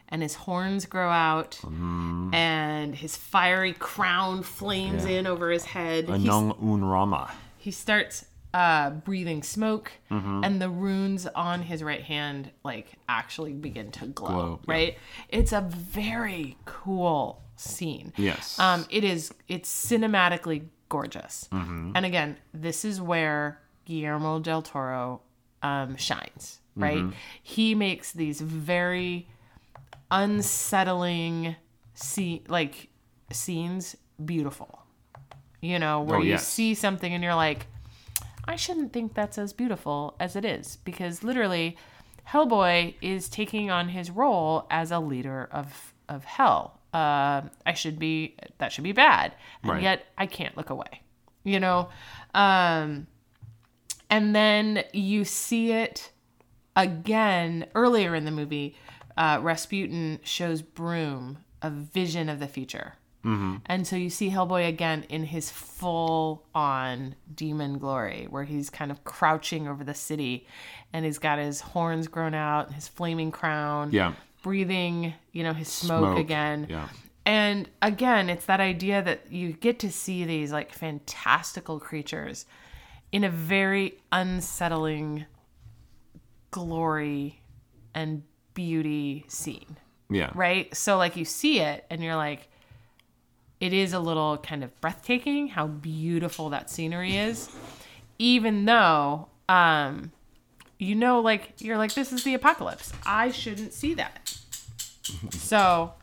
and his horns grow out, and his fiery crown flames in over his head. Anung Unrama. he starts uh, breathing smoke, and the runes on his right hand like actually begin to glow. Glow, yeah. right? It's a very cool scene. Yes. Um, it is. It's cinematically gorgeous. Mm-hmm. And again, this is where Guillermo del Toro um, shines. Right? Mm-hmm. He makes these very unsettling scene like scenes beautiful. You know, where Oh, you see something and you're like, I shouldn't think that's as beautiful as it is because literally Hellboy is taking on his role as a leader of of hell. Uh, I should be that should be bad, and Right. yet I can't look away. You know, um, and then you see it again earlier in the movie. Uh, Rasputin shows Broom a vision of the future. Mm-hmm. And so you see Hellboy again in his full on demon glory, where he's kind of crouching over the city and he's got his horns grown out, his flaming crown, Yeah. breathing, you know, his smoke, Smoke. again. Yeah. And again, it's that idea that you get to see these like fantastical creatures in a very unsettling glory and beauty scene, Yeah. right? So like you see it and you're like it is a little kind of breathtaking how beautiful that scenery is even though um you know like you're like this is the apocalypse. I shouldn't see that. so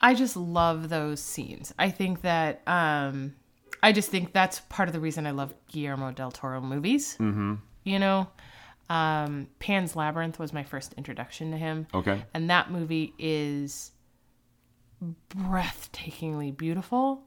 I just love those scenes. I think that um I just think that's part of the reason I love Guillermo del Toro movies. Mm-hmm. You know, um, Pan's Labyrinth was my first introduction to him. Okay. And that movie is breathtakingly beautiful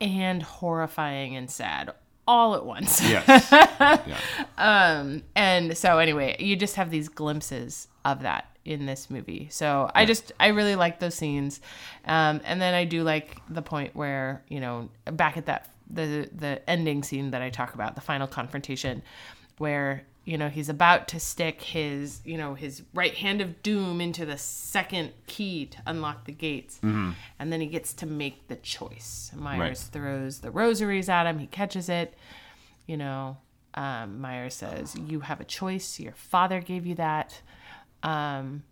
and horrifying and sad all at once. Yes. yeah. Um, and so anyway, you just have these glimpses of that in this movie. So I just I really like those scenes. Um, and then I do like the point where, you know, back at that the the ending scene that I talk about, the final confrontation where you know he's about to stick his you know his right hand of doom into the second key to unlock the gates. And then he gets to make the choice. Myers Right. throws the rosaries at him. He catches it. You know um, myers says you have a choice. Your father gave you that. Um,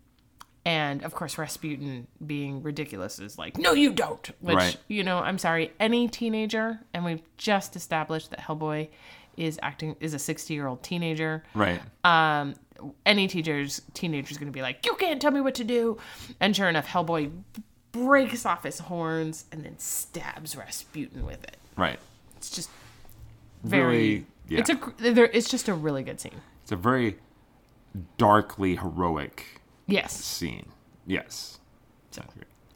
and of course rasputin being ridiculous is like no you don't which Right. you know i'm sorry any teenager and we've just established that hellboy is acting is a 60 year old teenager Right. um any teacher's teenager's gonna be like you can't tell me what to do and sure enough hellboy breaks off his horns and then stabs rasputin with it right. it's just very Really, yeah. it's a there it's just a really good scene It's a very darkly heroic yes scene. Yes. so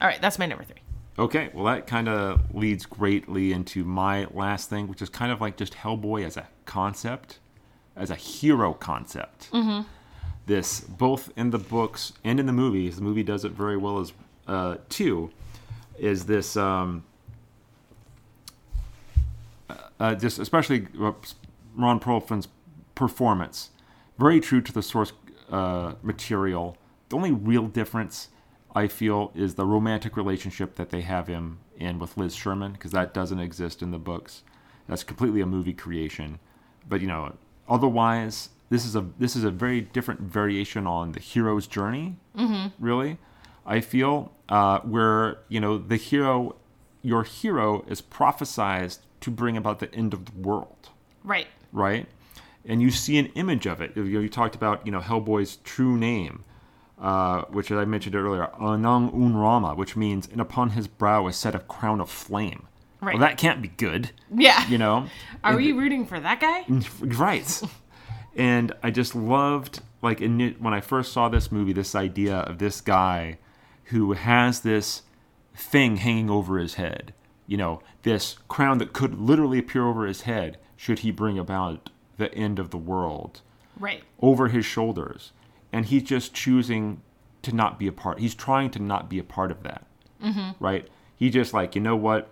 all right that's my number three Okay, well, that kind of leads greatly into my last thing, which is kind of like just Hellboy as a concept, as a hero concept. Mm-hmm. This, both in the books and in the movies, the movie does it very well as uh, too, is this um, uh, just especially uh, Ron Perlman's performance, very true to the source uh, material. The only real difference I feel is the romantic relationship that they have him in with Liz Sherman because that doesn't exist in the books. That's completely a movie creation. But you know, otherwise, this is a this is a very different variation on the hero's journey. Mm-hmm. Really, I feel uh, where you know the hero, your hero is prophesized to bring about the end of the world right right? And you see an image of it. You, know, you talked about, you know, Hellboy's true name, uh, which I mentioned earlier, Anung Unrama, which means, and upon his brow is set a crown of flame. Right. Well, that can't be good, yeah you know? are we rooting for that guy right. and I just loved, like, in when I first saw this movie, this idea of this guy who has this thing hanging over his head. You know, this crown that could literally appear over his head should he bring about the end of the world right over his shoulders. And he's just choosing to not be a part. He's trying to not be a part of that. Mm-hmm. Right? He just like, you know what?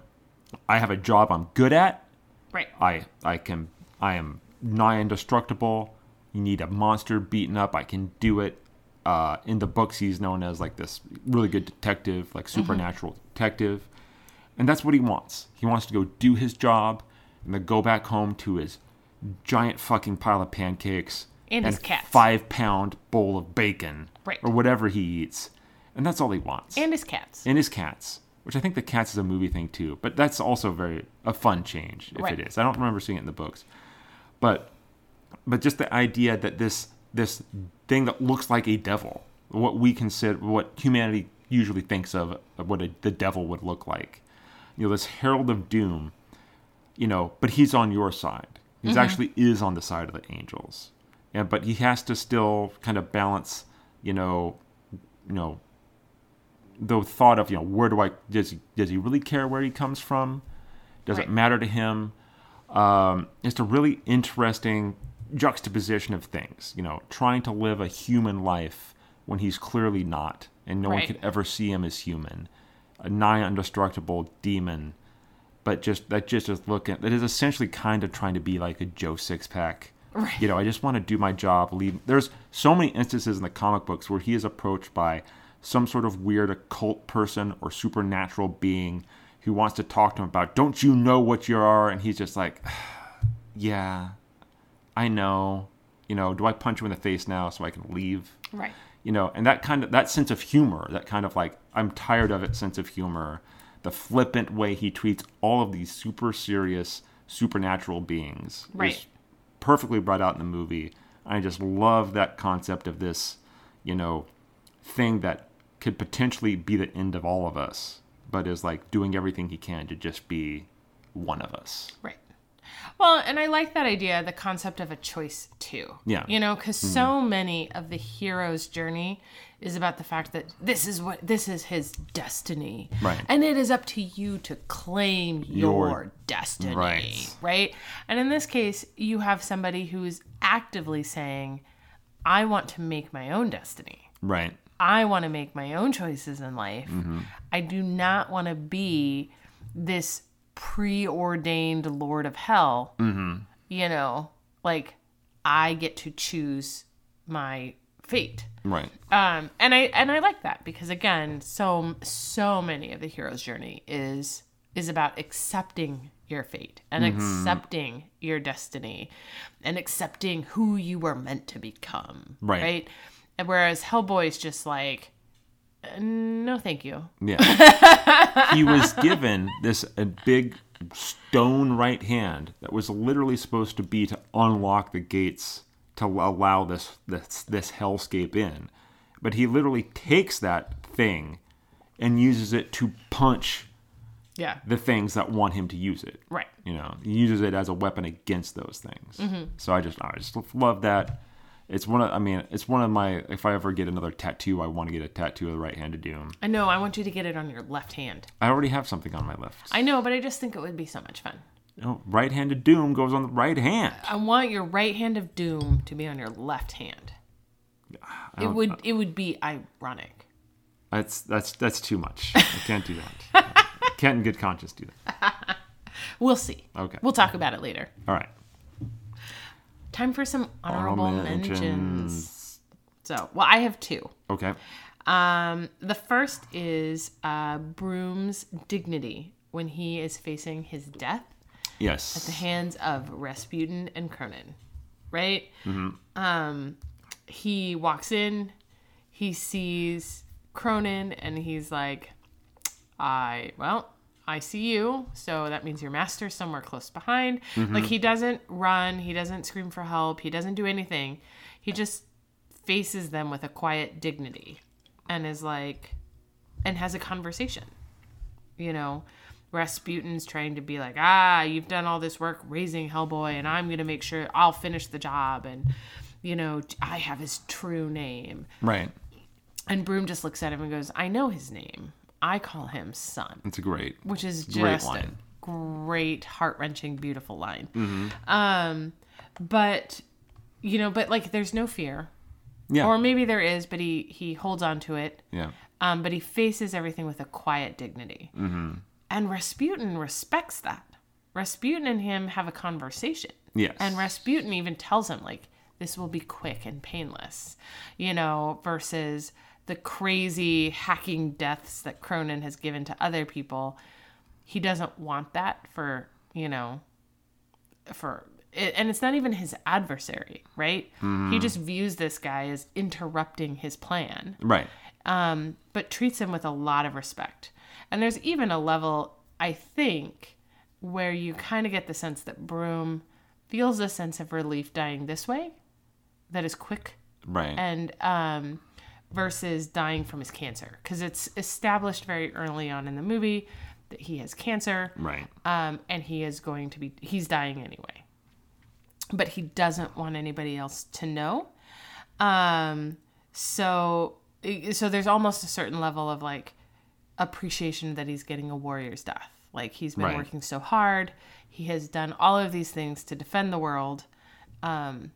I have a job I'm good at. right I I can I am nigh indestructible. You need a monster beaten up. I can do it. Uh, in the books, he's known as like this really good detective, like supernatural detective, and that's what he wants. He wants to go do his job and then go back home to his giant fucking pile of pancakes And his cats. five pound bowl of bacon Right. or whatever he eats, and that's all he wants and his cats and his cats, which I think the cats is a movie thing too. But that's also very a fun change if Right. it is. I don't remember seeing it in the books, but but just the idea that this this thing that looks like a devil, what we consider what humanity usually thinks of, of what a, the devil would look like, you know, this herald of doom, you know, but he's on your side. He mm-hmm. actually is on the side of the angels, and but he has to still kind of balance, you know, you know the thought of you know where do I does he does he really care where he comes from? Does Right. it matter to him? Um, it's a really interesting juxtaposition of things. You know, trying to live a human life when he's clearly not, and no one could ever see him as human, a nigh indestructible demon, but just that just is looking that is essentially kind of trying to be like a Joe Sixpack Right. You know, I just want to do my job. Leave. There's so many instances in the comic books where he is approached by some sort of weird occult person or supernatural being who wants to talk to him about, don't you know what you are? And he's just like, yeah, I know. You know, do I punch him in the face now so I can leave? Right. You know, and that kind of that sense of humor, that kind of like I'm tired of it sense of humor, the flippant way he treats all of these super serious supernatural beings, is Right. Perfectly brought out in the movie. I just love that concept of this, you know, thing that could potentially be the end of all of us, but is like doing everything he can to just be one of us. Right. Well, and I like that idea, the concept of a choice too. Yeah. You know, because mm-hmm. so many of the hero's journey is about the fact that this is what this is his destiny. Right. And it is up to you to claim your, Your- destiny. Right. Right. And in this case, you have somebody who is actively saying, I want to make my own destiny. Right. I want to make my own choices in life. Mm-hmm. I do not want to be this preordained Lord of Hell. Mm-hmm. You know, like I get to choose my fate. Right. Um, and I and I like that because again, so so many of the hero's journey is is about accepting your fate and accepting your destiny and accepting who you were meant to become. Right. Right. And whereas Hellboy's just like, "Uh, no, thank you. Yeah. he was given this a big stone right hand that was literally supposed to be to unlock the gates to allow this this this hellscape in. But he literally takes that thing and uses it to punch Yeah. the things that want him to use it. Right. You know, he uses it as a weapon against those things. Mm-hmm. So I just I just love that. It's one of I mean, it's one of my if I ever get another tattoo, I want to get a tattoo of the right hand of doom. I know. I want you to get it on your left hand. I already have something on my left. I know, but I just think it would be so much fun. No, right-handed doom goes on the right hand. I want your right hand of doom to be on your left hand. It would it would be ironic. That's that's that's too much. I can't do that. I can't in good conscience do that. We'll see. Okay. We'll talk about it later. All right. Time for some honorable Honorable mentions. mentions. So, well, I have two. Okay. Um, the first is uh, Broom's dignity when he is facing his death at the hands of Rasputin and Kroenen. Right? Um, he walks in, he sees Kroenen, and he's like, I, well, I see you, so that means your master's somewhere close behind. Like, he doesn't run, he doesn't scream for help, he doesn't do anything. He just faces them with a quiet dignity and is like, and has a conversation. You know, Rasputin's trying to be like, ah, you've done all this work raising Hellboy, and I'm going to make sure I'll finish the job. And, you know, I have his true name. Right. And Broom just looks at him and goes, I know his name. I call him son, It's a great. which is Great just line. a great, heart wrenching, beautiful line. Um, but, you know, but like there's no fear. Yeah. Or maybe there is, but he, he holds on to it. yeah. Um, but he faces everything with a quiet dignity. Mm-hmm. And Rasputin respects that. Rasputin and him have a conversation. Yes. And Rasputin even tells him, like, this will be quick and painless, you know, versus the crazy hacking deaths that Kroenen has given to other people. He doesn't want that for, you know, for and it's not even his adversary, right? He just views this guy as interrupting his plan Right. um, but treats him with a lot of respect. And there's even a level, I think, where you kind of get the sense that Broom feels a sense of relief dying this way, that is quick, Right. and um, versus dying from his cancer, because it's established very early on in the movie that he has cancer, right. um, and he is going to be he's dying anyway but he doesn't want anybody else to know um so so there's almost a certain level of like appreciation that he's getting a warrior's death like he's been Right. working so hard he has done all of these things to defend the world um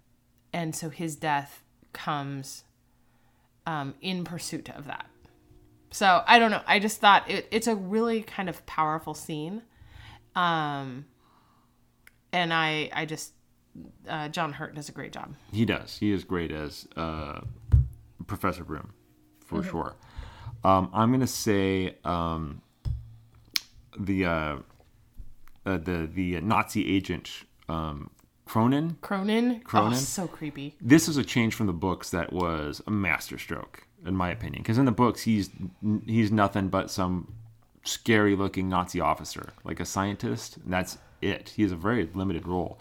and so his death comes um in pursuit of that so i don't know i just thought it, it's a really kind of powerful scene um and i i just uh, John Hurt does a great job. He does. He is great as uh, Professor Broom, for Mm-hmm. sure. Um, I'm gonna say um, the uh, uh, the the Nazi agent um, Kroenen. Kroenen, Kroenen? oh, so creepy. This is a change from the books that was a masterstroke, in my opinion. Because in the books, he's he's nothing but some scary looking Nazi officer, like a scientist, and that's it. He has a very limited role.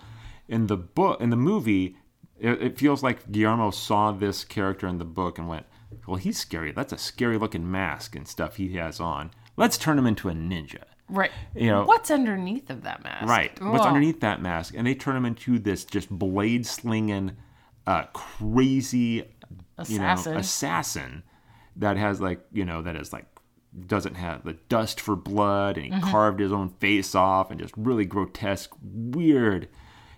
In the book, in the movie, it, it feels like Guillermo saw this character in the book and went, "Well, he's scary. That's a scary looking mask and stuff he has on. Let's turn him into a ninja." Right. You know- what's underneath of that mask? Right. What's underneath that mask? And they turn him into this just blade slinging, uh, crazy, you know, Assassin. assassin that has like, you know, that is like, doesn't have the dust for blood and he Mm-hmm. carved his own face off and just really grotesque, weird,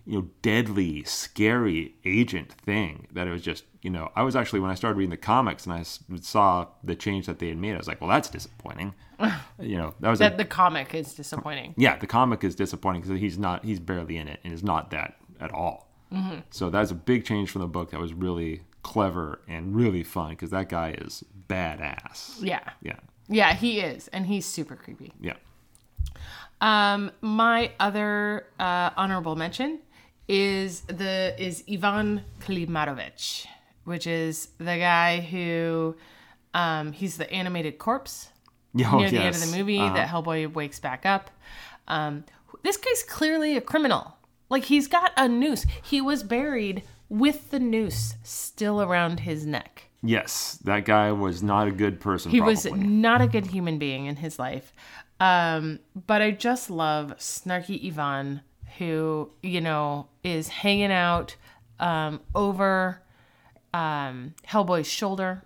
you know, deadly, scary agent thing that it was just, you know, I was actually, when I started reading the comics and I saw the change that they had made, I was like, well, that's disappointing. you know, that was a That the comic is disappointing. yeah, the comic is disappointing because he's not he's barely in it and is not that at all. Mm-hmm. So that's a big change from the book that was really clever and really fun because that guy is badass. Yeah. Yeah, Yeah, he is, and he's super creepy. yeah. Um, my other uh, honorable mention is the is Ivan Klimatovich, which is the guy who um, he's the animated corpse oh, near the end of the movie Uh-huh. that Hellboy wakes back up. Um, this guy's clearly a criminal. Like he's got a noose. He was buried with the noose still around his neck. Yes, that guy was not a good person. He probably. was not a good human being in his life. Um, but I just love snarky Ivan, who, you know, is hanging out um, over um, Hellboy's shoulder.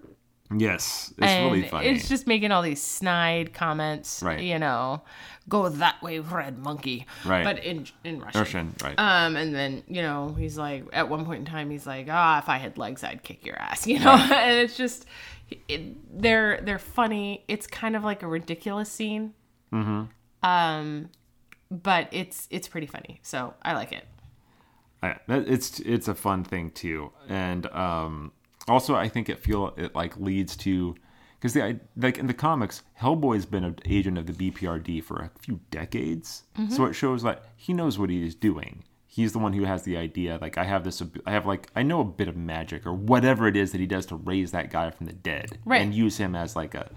Yes, it's and really funny. It's just making all these snide comments, Right. you know, go that way, red monkey. Right. But in in Russian. Russian, right? Um, and then you know he's like, at one point in time, he's like, ah, if I had legs, I'd kick your ass, you know. and it's just, it, they're they're funny. It's kind of like a ridiculous scene. Mm-hmm. Um, but it's it's pretty funny, so I like it. I- it's it's a fun thing too, and um, also I think it feel it like leads to because the like in the comics, Hellboy's been an agent of the BPRD for a few decades, so it shows that he knows what he is doing. He's the one who has the idea. Like I have this, I have like I know a bit of magic or whatever it is that he does to raise that guy from the dead Right. and use him as like a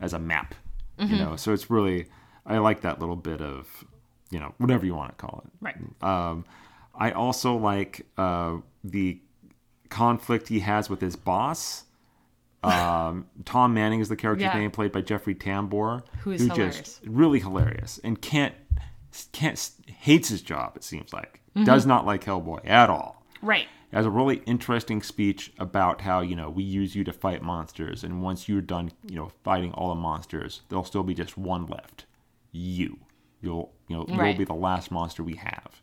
as a map. You know, so it's really I like that little bit of you know whatever you want to call it. Right. Um, I also like uh, the conflict he has with his boss. Um, Tom Manning is the character Yeah. name, played by Jeffrey Tambor, Who is hilarious. just really hilarious and can't can't hates his job. It seems like Mm-hmm. does not like Hellboy at all. Right. Has a really interesting speech about how you know we use you to fight monsters, and once you're done, you know, fighting all the monsters, there'll still be just one left. You, you'll, you know, you'll be the last monster we have.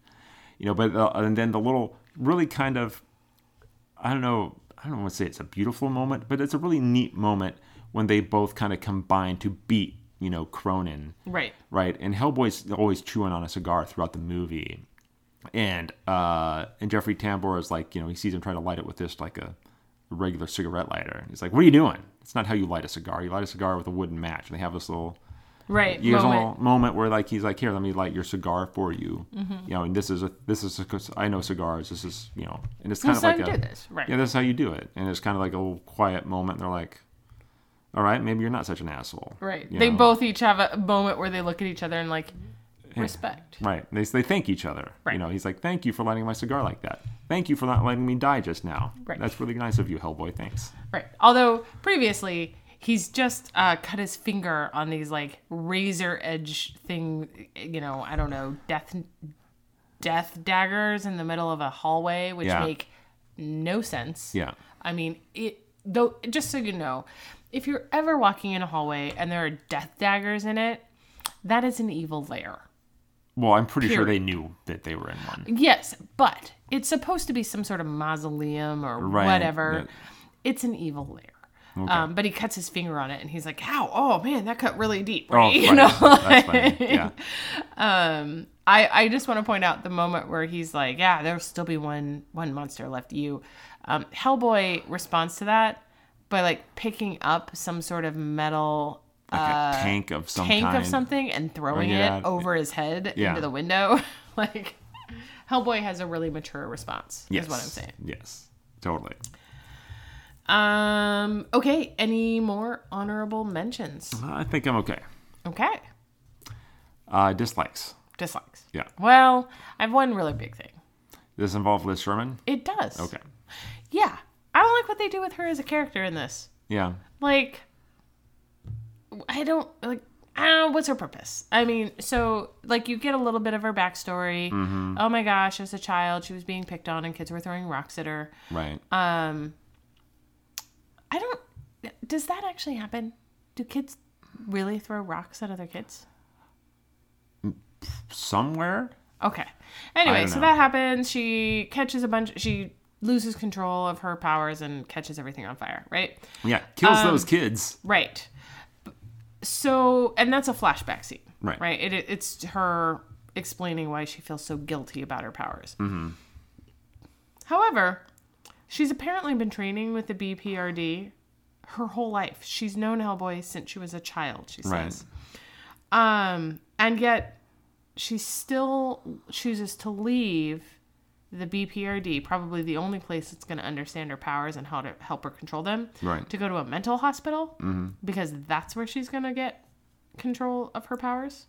You know, but uh, and then the little really kind of, I don't know, I don't want to say it's a beautiful moment, but it's a really neat moment when they both kind of combine to beat, you know, Kroenen Right. right? And Hellboy's always chewing on a cigar throughout the movie, and uh, and Jeffrey Tambor is like, you know, he sees him trying to light it with this like a, a regular cigarette lighter. And He's like, "What are you doing? It's not how you light a cigar. You light a cigar with a wooden match." And they have this little, Right. he has a moment. little moment where like he's like, "Here, let me light your cigar for you." Mm-hmm. You know, and this is a this is a, 'cause I know cigars. This is you know, and it's kind This of like a this. Right. yeah, that's how you do it. And it's kind of like a little quiet moment. They're like, "All right, maybe you're not such an asshole." Right. You They know? both each have a moment where they look at each other and like respect. Right. They, they thank each other. Right. You know, he's like, thank you for lighting my cigar like that. Thank you for not letting me die just now. Right. That's really nice of you, Hellboy. Thanks. Right. Although previously he's just uh, cut his finger on these like razor edge thing, you know, I don't know, death death daggers in the middle of a hallway, which Yeah. make no sense. Yeah. I mean, it though just so you know, if you're ever walking in a hallway and there are death daggers in it, that is an evil lair. Well, I'm pretty sure they knew that they were in one. Yes, but it's supposed to be some sort of mausoleum or Right, whatever. It's an evil lair. Um, but he cuts his finger on it and he's like, "How? Oh man, that cut really deep." Right? Oh, you right. know, That's funny. Yeah. I, I just want to point out the moment where he's like, "Yeah, there'll still be one one monster left." You, um, Hellboy responds to that by like picking up some sort of metal Like uh, a tank of some tank kind. of something and throwing Throwing it it over his head Yeah. into the window. like, Hellboy has a really mature response. Yes. Is what I'm saying. Yes, totally. Um. Okay. Any more honorable mentions? I think I'm okay. Okay. Uh, dislikes. Dislikes. Yeah. Well, I have one really big thing. Does this involve Liz Sherman? It does. Okay. Yeah. I don't like what they do with her as a character in this. Yeah. Like, I don't like. I don't know what's her purpose. I mean, so like you get a little bit of her backstory. Oh my gosh, as a child, she was being picked on and kids were throwing rocks at her. Right. Um, I don't. Does that actually happen? Do kids really throw rocks at other kids? Somewhere. Okay. Anyway, so that happens. She catches a bunch. She loses control of her powers and catches everything on fire. Right. Yeah. Kills Um, those kids. Right. So, and that's a flashback scene. Right. Right. It, it- it's her explaining why she feels so guilty about her powers. Mm-hmm. However, she's apparently been training with the BPRD her whole life. She's known Hellboy since she was a child, she Right. says. Um, and yet she still chooses to leave the BPRD, probably the only place that's going to understand her powers and how to help her control them, Right. to go to a mental hospital because that's where she's going to get control of her powers.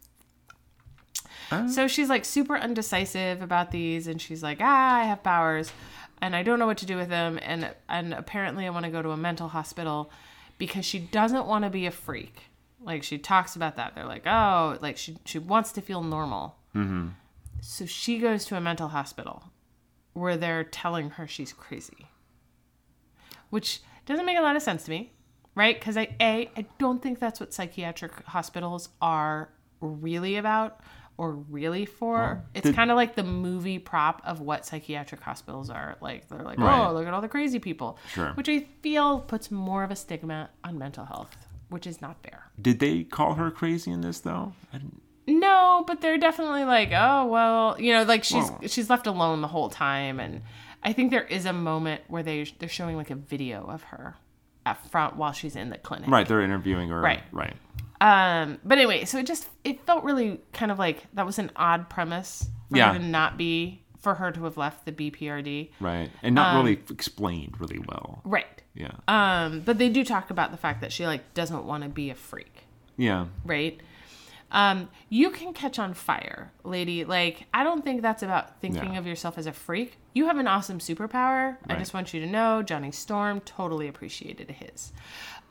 So she's like super undecisive about these and she's like, "Ah, I have powers and I don't know what to do with them and and apparently I want to go to a mental hospital because she doesn't want to be a freak." Like she talks about that. They're like, "Oh, like she she wants to feel normal." Mm-hmm. So she goes to a mental hospital where they're telling her she's crazy. Which doesn't make a lot of sense to me, right? Cuz I a I don't think that's what psychiatric hospitals are really about or really for. it's kind of like the movie prop of what psychiatric hospitals are. Like they're like, Right. "Oh, look at all the crazy people." Sure. Which I feel puts more of a stigma on mental health, which is not fair. Did they call her crazy in this though? No, but they're definitely like, oh well, you know, like she's Whoa. she's left alone the whole time, and I think there is a moment where they they're showing like a video of her at front while she's in the clinic. right. They're interviewing her. Right. Right. Um, but anyway, so it just it felt really kind of like that was an odd premise for Yeah. her to not be for her to have left the BPRD. Right. And not Um, really explained really well. Right. Yeah. Um, but they do talk about the fact that she like doesn't want to be a freak. yeah. right? Um, you can catch on fire, lady. Like, I don't think that's about thinking Yeah. of yourself as a freak. You have an awesome superpower. I just want you to know Johnny Storm totally appreciated his.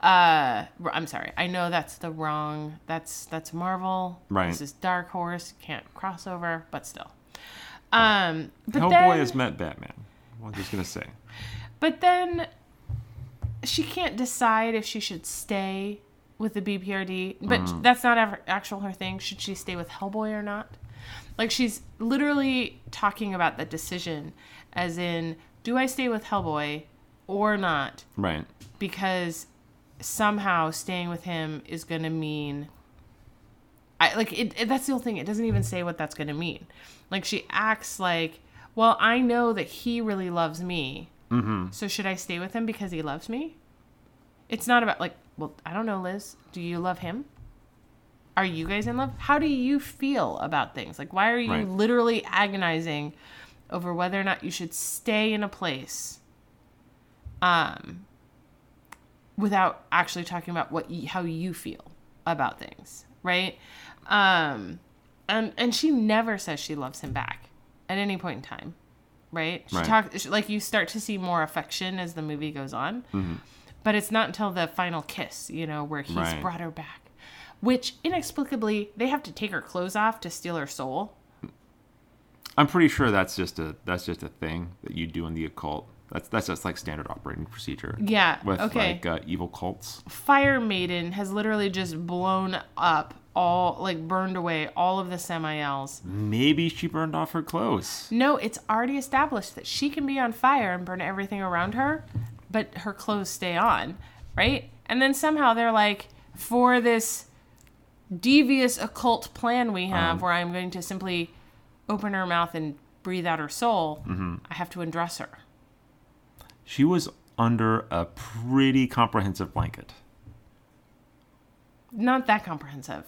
Uh, I'm sorry. I know that's the wrong. That's that's Marvel. Right. This is Dark Horse. Can't cross over, but still. Um, but Hellboy then, has met Batman. I'm just gonna say. but then she can't decide if she should stay with the BPRD. But Mm. that's not ever actual her thing. Should she stay with Hellboy or not? Like she's literally talking about the decision as in do I stay with Hellboy or not? Right. Because somehow staying with him is going to mean I like it, it that's the whole thing. It doesn't even say what that's going to mean. Like she acts like, "Well, I know that he really loves me. Mm-hmm. So should I stay with him because he loves me?" It's not about like, "Well, I don't know, Liz. Do you love him? Are you guys in love? How do you feel about things? Like why are you Right. literally agonizing over whether or not you should stay in a place um without actually talking about what you, how you feel about things, right? Um, and and she never says she loves him back at any point in time, right? She Right. talks like you start to see more affection as the movie goes on, but it's not until the final kiss, you know, where he's Right. brought her back, which inexplicably they have to take her clothes off to steal her soul. I'm pretty sure that's just a that's just a thing that you do in the occult. That's that's just like standard operating procedure. Yeah. With okay. like uh, evil cults. Fire Maiden has literally just blown up all, like burned away all of the Samaels. Maybe she burned off her clothes. No, it's already established that she can be on fire and burn everything around her, but her clothes stay on, right? And then somehow they're like, for this devious occult plan we have, where I'm going to simply open her mouth and breathe out her soul, Mm-hmm. I have to undress her. She was under a pretty comprehensive blanket. Not that comprehensive.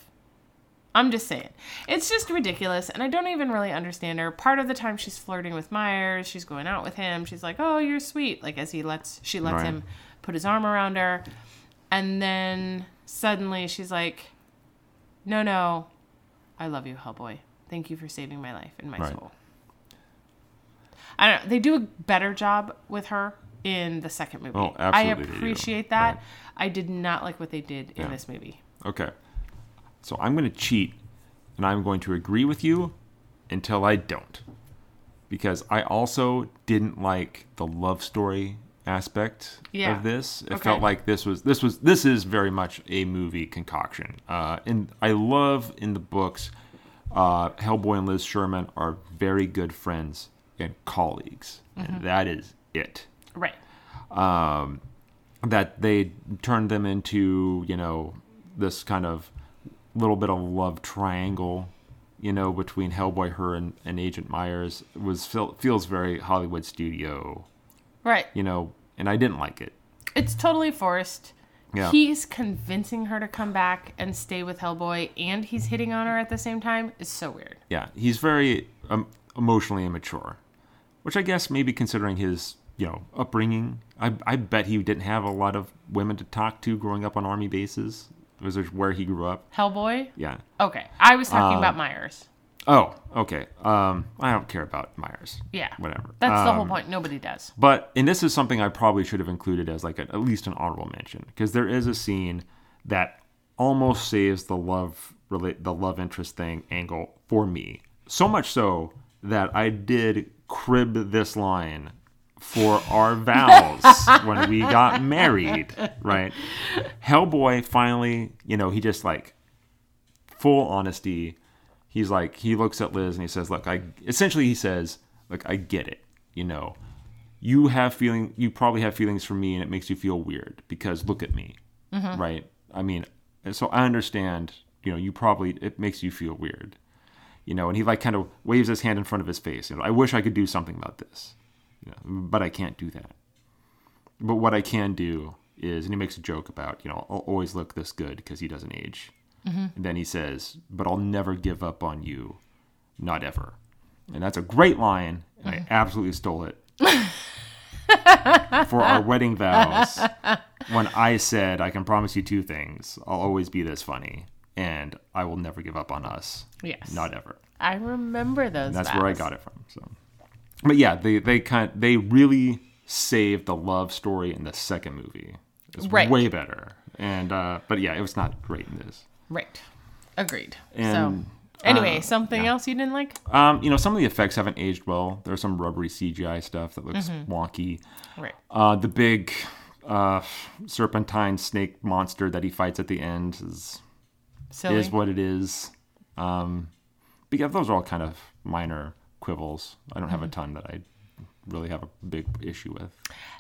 I'm just saying. It's just ridiculous, and I don't even really understand her. Part of the time she's flirting with Myers, she's going out with him. She's like, "Oh, you're sweet," like as he lets she lets Right. him put his arm around her, and then suddenly she's like, "No, no, I love you, Hellboy. Thank you for saving my life and my Right. soul." I don't know. They do a better job with her in the second movie. Oh, I absolutely do. appreciate that. Right. I did not like what they did in Yeah. this movie. Okay. So I'm going to cheat and I'm going to agree with you until I don't. Because I also didn't like the love story aspect Yeah. of this. It Okay. felt like this was this was this is very much a movie concoction. Uh, and I love in the books uh, Hellboy and Liz Sherman are very good friends and colleagues. Mm-hmm. And that is it Right. um, that they turned them into you know this kind of little bit of love triangle you know between hellboy her and, and agent myers was feel, feels very hollywood studio Right. you know and i didn't like it It's totally forced. Yeah. He's convincing her to come back and stay with Hellboy, and he's hitting on her at the same time. It's so weird. yeah he's very um, emotionally immature which i guess maybe considering his you know upbringing I, I bet he didn't have a lot of women to talk to growing up on army bases was where he grew up Hellboy? yeah Okay. I was talking Um, about Myers. Oh, okay. Um, I don't care about Myers. Yeah. Whatever. That's the whole Um, point. Nobody does. But and this is something I probably should have included as like a, at least an honorable mention because there is a scene that almost saves the love relate the love interest thing angle for me. So much so that I did crib this line for our vows when we got married, right? Hellboy finally, you know, he just like full honesty. He's like, he looks at Liz and he says, "Look, I." Essentially, he says, "Look, I get it. You know, you have feeling. You probably have feelings for me, and it makes you feel weird because look at me, mm-hmm. right? I mean, so I understand. You know, you probably it makes you feel weird. You know, and he like kind of waves his hand in front of his face. You know, I wish I could do something about this, know, but I can't do that. But what I can do is, and he makes a joke about, you know, I'll always look this good because he doesn't age. Mm-hmm. And then he says, "But I'll never give up on you, not ever." And that's a great line, and I mm-hmm. absolutely stole it for our wedding vows. When I said, "I can promise you two things: I'll always be this funny, and I will never give up on us, Yes. not ever." I remember those. And that's where I got it from. So, but yeah, they they kind they really saved the love story in the second movie. It's Right. way better. And uh, but yeah, it was not great in this. Right. Agreed. And, so, anyway, uh, something else you didn't like? Um, you know, some of the effects haven't aged well. There's some rubbery CGI stuff that looks Mm-hmm. wonky. Right. Uh, the big uh, serpentine snake monster that he fights at the end is Silly. is what it is. Um, but yeah, those are all kind of minor quibbles. I don't have a Mm-hmm. ton that I really have a big issue with.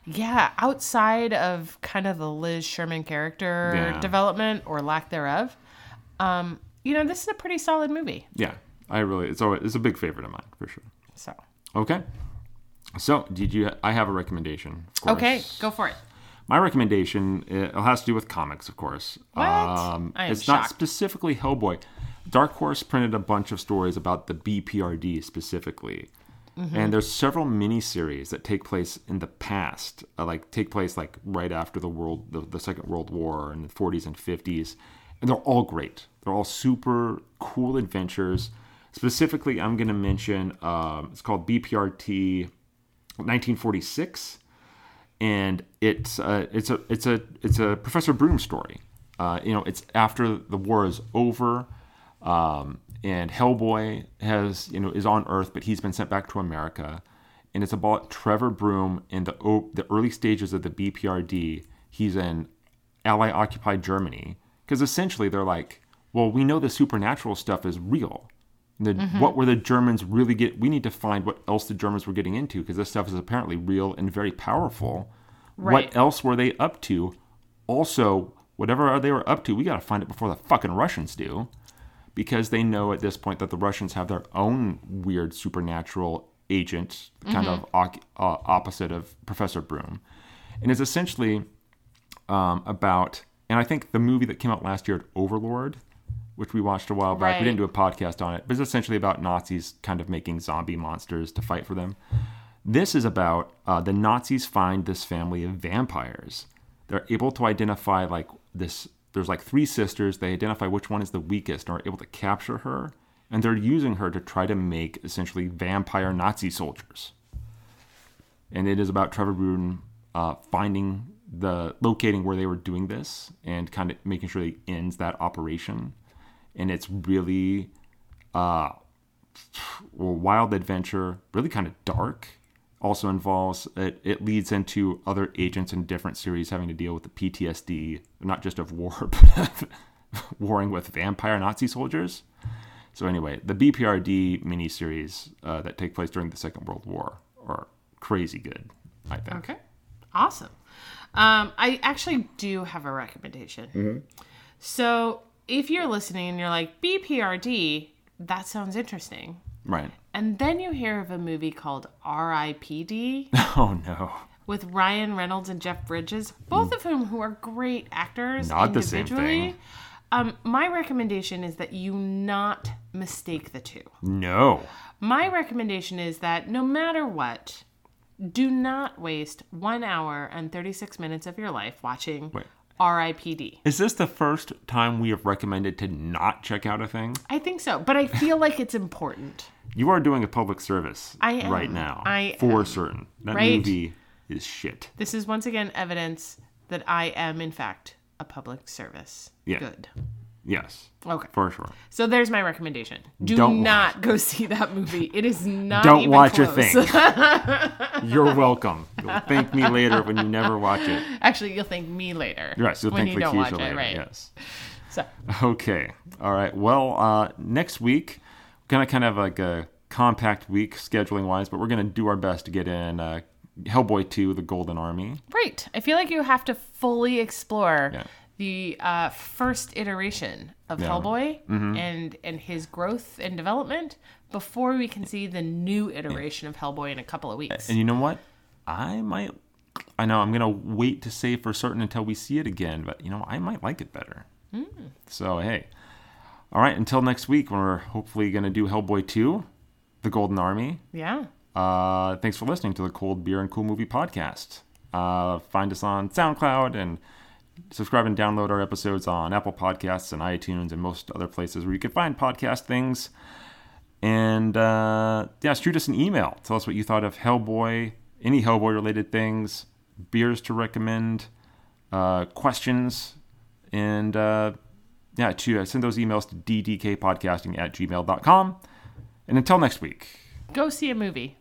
Yeah, outside of kind of the Liz Sherman character Yeah. development or lack thereof, um, you know, this is a pretty solid movie. Yeah, I really it's always, it's a big favorite of mine for sure. So, Okay, so did you? I have a recommendation. okay, go for it. My recommendation it has to do with comics, of course. What? Um, I am it's not specifically Hellboy. Dark Horse printed a bunch of stories about the BPRD specifically. Mm-hmm. And there's several miniseries that take place in the past, uh, like take place like right after the world, the, the Second World War in the 40s and 50s, and they're all great. They're all super cool adventures. Specifically, I'm going to mention um, it's called BPRD 1946 and it's uh, it's a it's a it's a Professor Broom story. Uh, you know, it's after the war is over, um, and Hellboy has you know is on Earth, but he's been sent back to America, and it's about Trevor Broom in the o- the early stages of the BPRD. He's in Ally occupied Germany because essentially they're like, well, we know the supernatural stuff is real. The, What were the Germans really get? We need to find what else the Germans were getting into because this stuff is apparently real and very powerful. Right. What else were they up to? Also, whatever they were up to, we got to find it before the fucking Russians do, because they know at this point that the Russians have their own weird supernatural agent, kind of oc- uh, opposite of Professor Broom. And it's essentially um, about, and I think the movie that came out last year, Overlord, which we watched a while back, Right. we didn't do a podcast on it, but it's essentially about Nazis kind of making zombie monsters to fight for them. This is about uh, the Nazis find this family of vampires. They're able to identify like this. There's like three sisters. They identify which one is the weakest and are able to capture her. And they're using her to try to make essentially vampire Nazi soldiers. And it is about Trevor Bruton uh, finding the locating where they were doing this and kind of making sure he ends that operation. And it's really uh, well, wild adventure, really kind of dark. Also involves it, it leads into other agents in different series having to deal with the PTSD, not just of war, but of warring with vampire Nazi soldiers. So anyway, the BPRD miniseries uh, that take place during the Second World War are crazy good. I think. Okay. Awesome. Um, I actually do have a recommendation. So if you're listening and you're like, BPRD, that sounds interesting. Right. And then you hear of a movie called R.I.P.D. Oh no. with Ryan Reynolds and Jeff Bridges, both of whom who are great actors Not the same individually. thing. Um, my recommendation is that you not mistake the two. No. My recommendation is that no matter what, do not waste one hour and 36 minutes of your life watching Wait. RIPD. Is this the first time we have recommended to not check out a thing? I think so, but I feel like it's important. You are doing a public service I am. right now. I for am. certain. That Right? movie is shit. This is once again evidence that I am, in fact, a public service. Yeah. Good. Yes. Okay. For sure. So there's my recommendation. Do Don't not go see that movie. It is not Don't watch close. a thing. You're welcome. You'll thank me later when you never watch it. Actually, you'll thank me later. Right, so you'll when thank you don't watch Lakeisha it, later. right? Yes. So Okay. All right. Well, uh, next week, gonna kind of like a compact week scheduling wise, but we're gonna do our best to get in uh, Hellboy 2: The Golden Army. Right. I feel like you have to fully explore Yeah. The uh, first iteration of Yeah. Mm-hmm. Hellboy and and his growth and development before we can see the new iteration of Hellboy in a couple of weeks. And you know what? I might. I know I'm gonna wait to say for certain until we see it again, but you know I might like it better. So hey, all right. Until next week, when we're hopefully gonna do Hellboy 2: The Golden Army. yeah. Uh, thanks for listening to the Cold Beer and Cool Movie podcast. Uh, find us on SoundCloud and subscribe and download our episodes on Apple Podcasts and iTunes and most other places where you can find podcast things. And uh, yeah, shoot us an email. Tell us what you thought of Hellboy, any Hellboy related things, beers to recommend, uh, questions, and uh, yeah, to uh, send those emails to ddkpodcasting at gmail.com. And until next week, Go see a movie.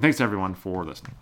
thanks everyone for listening.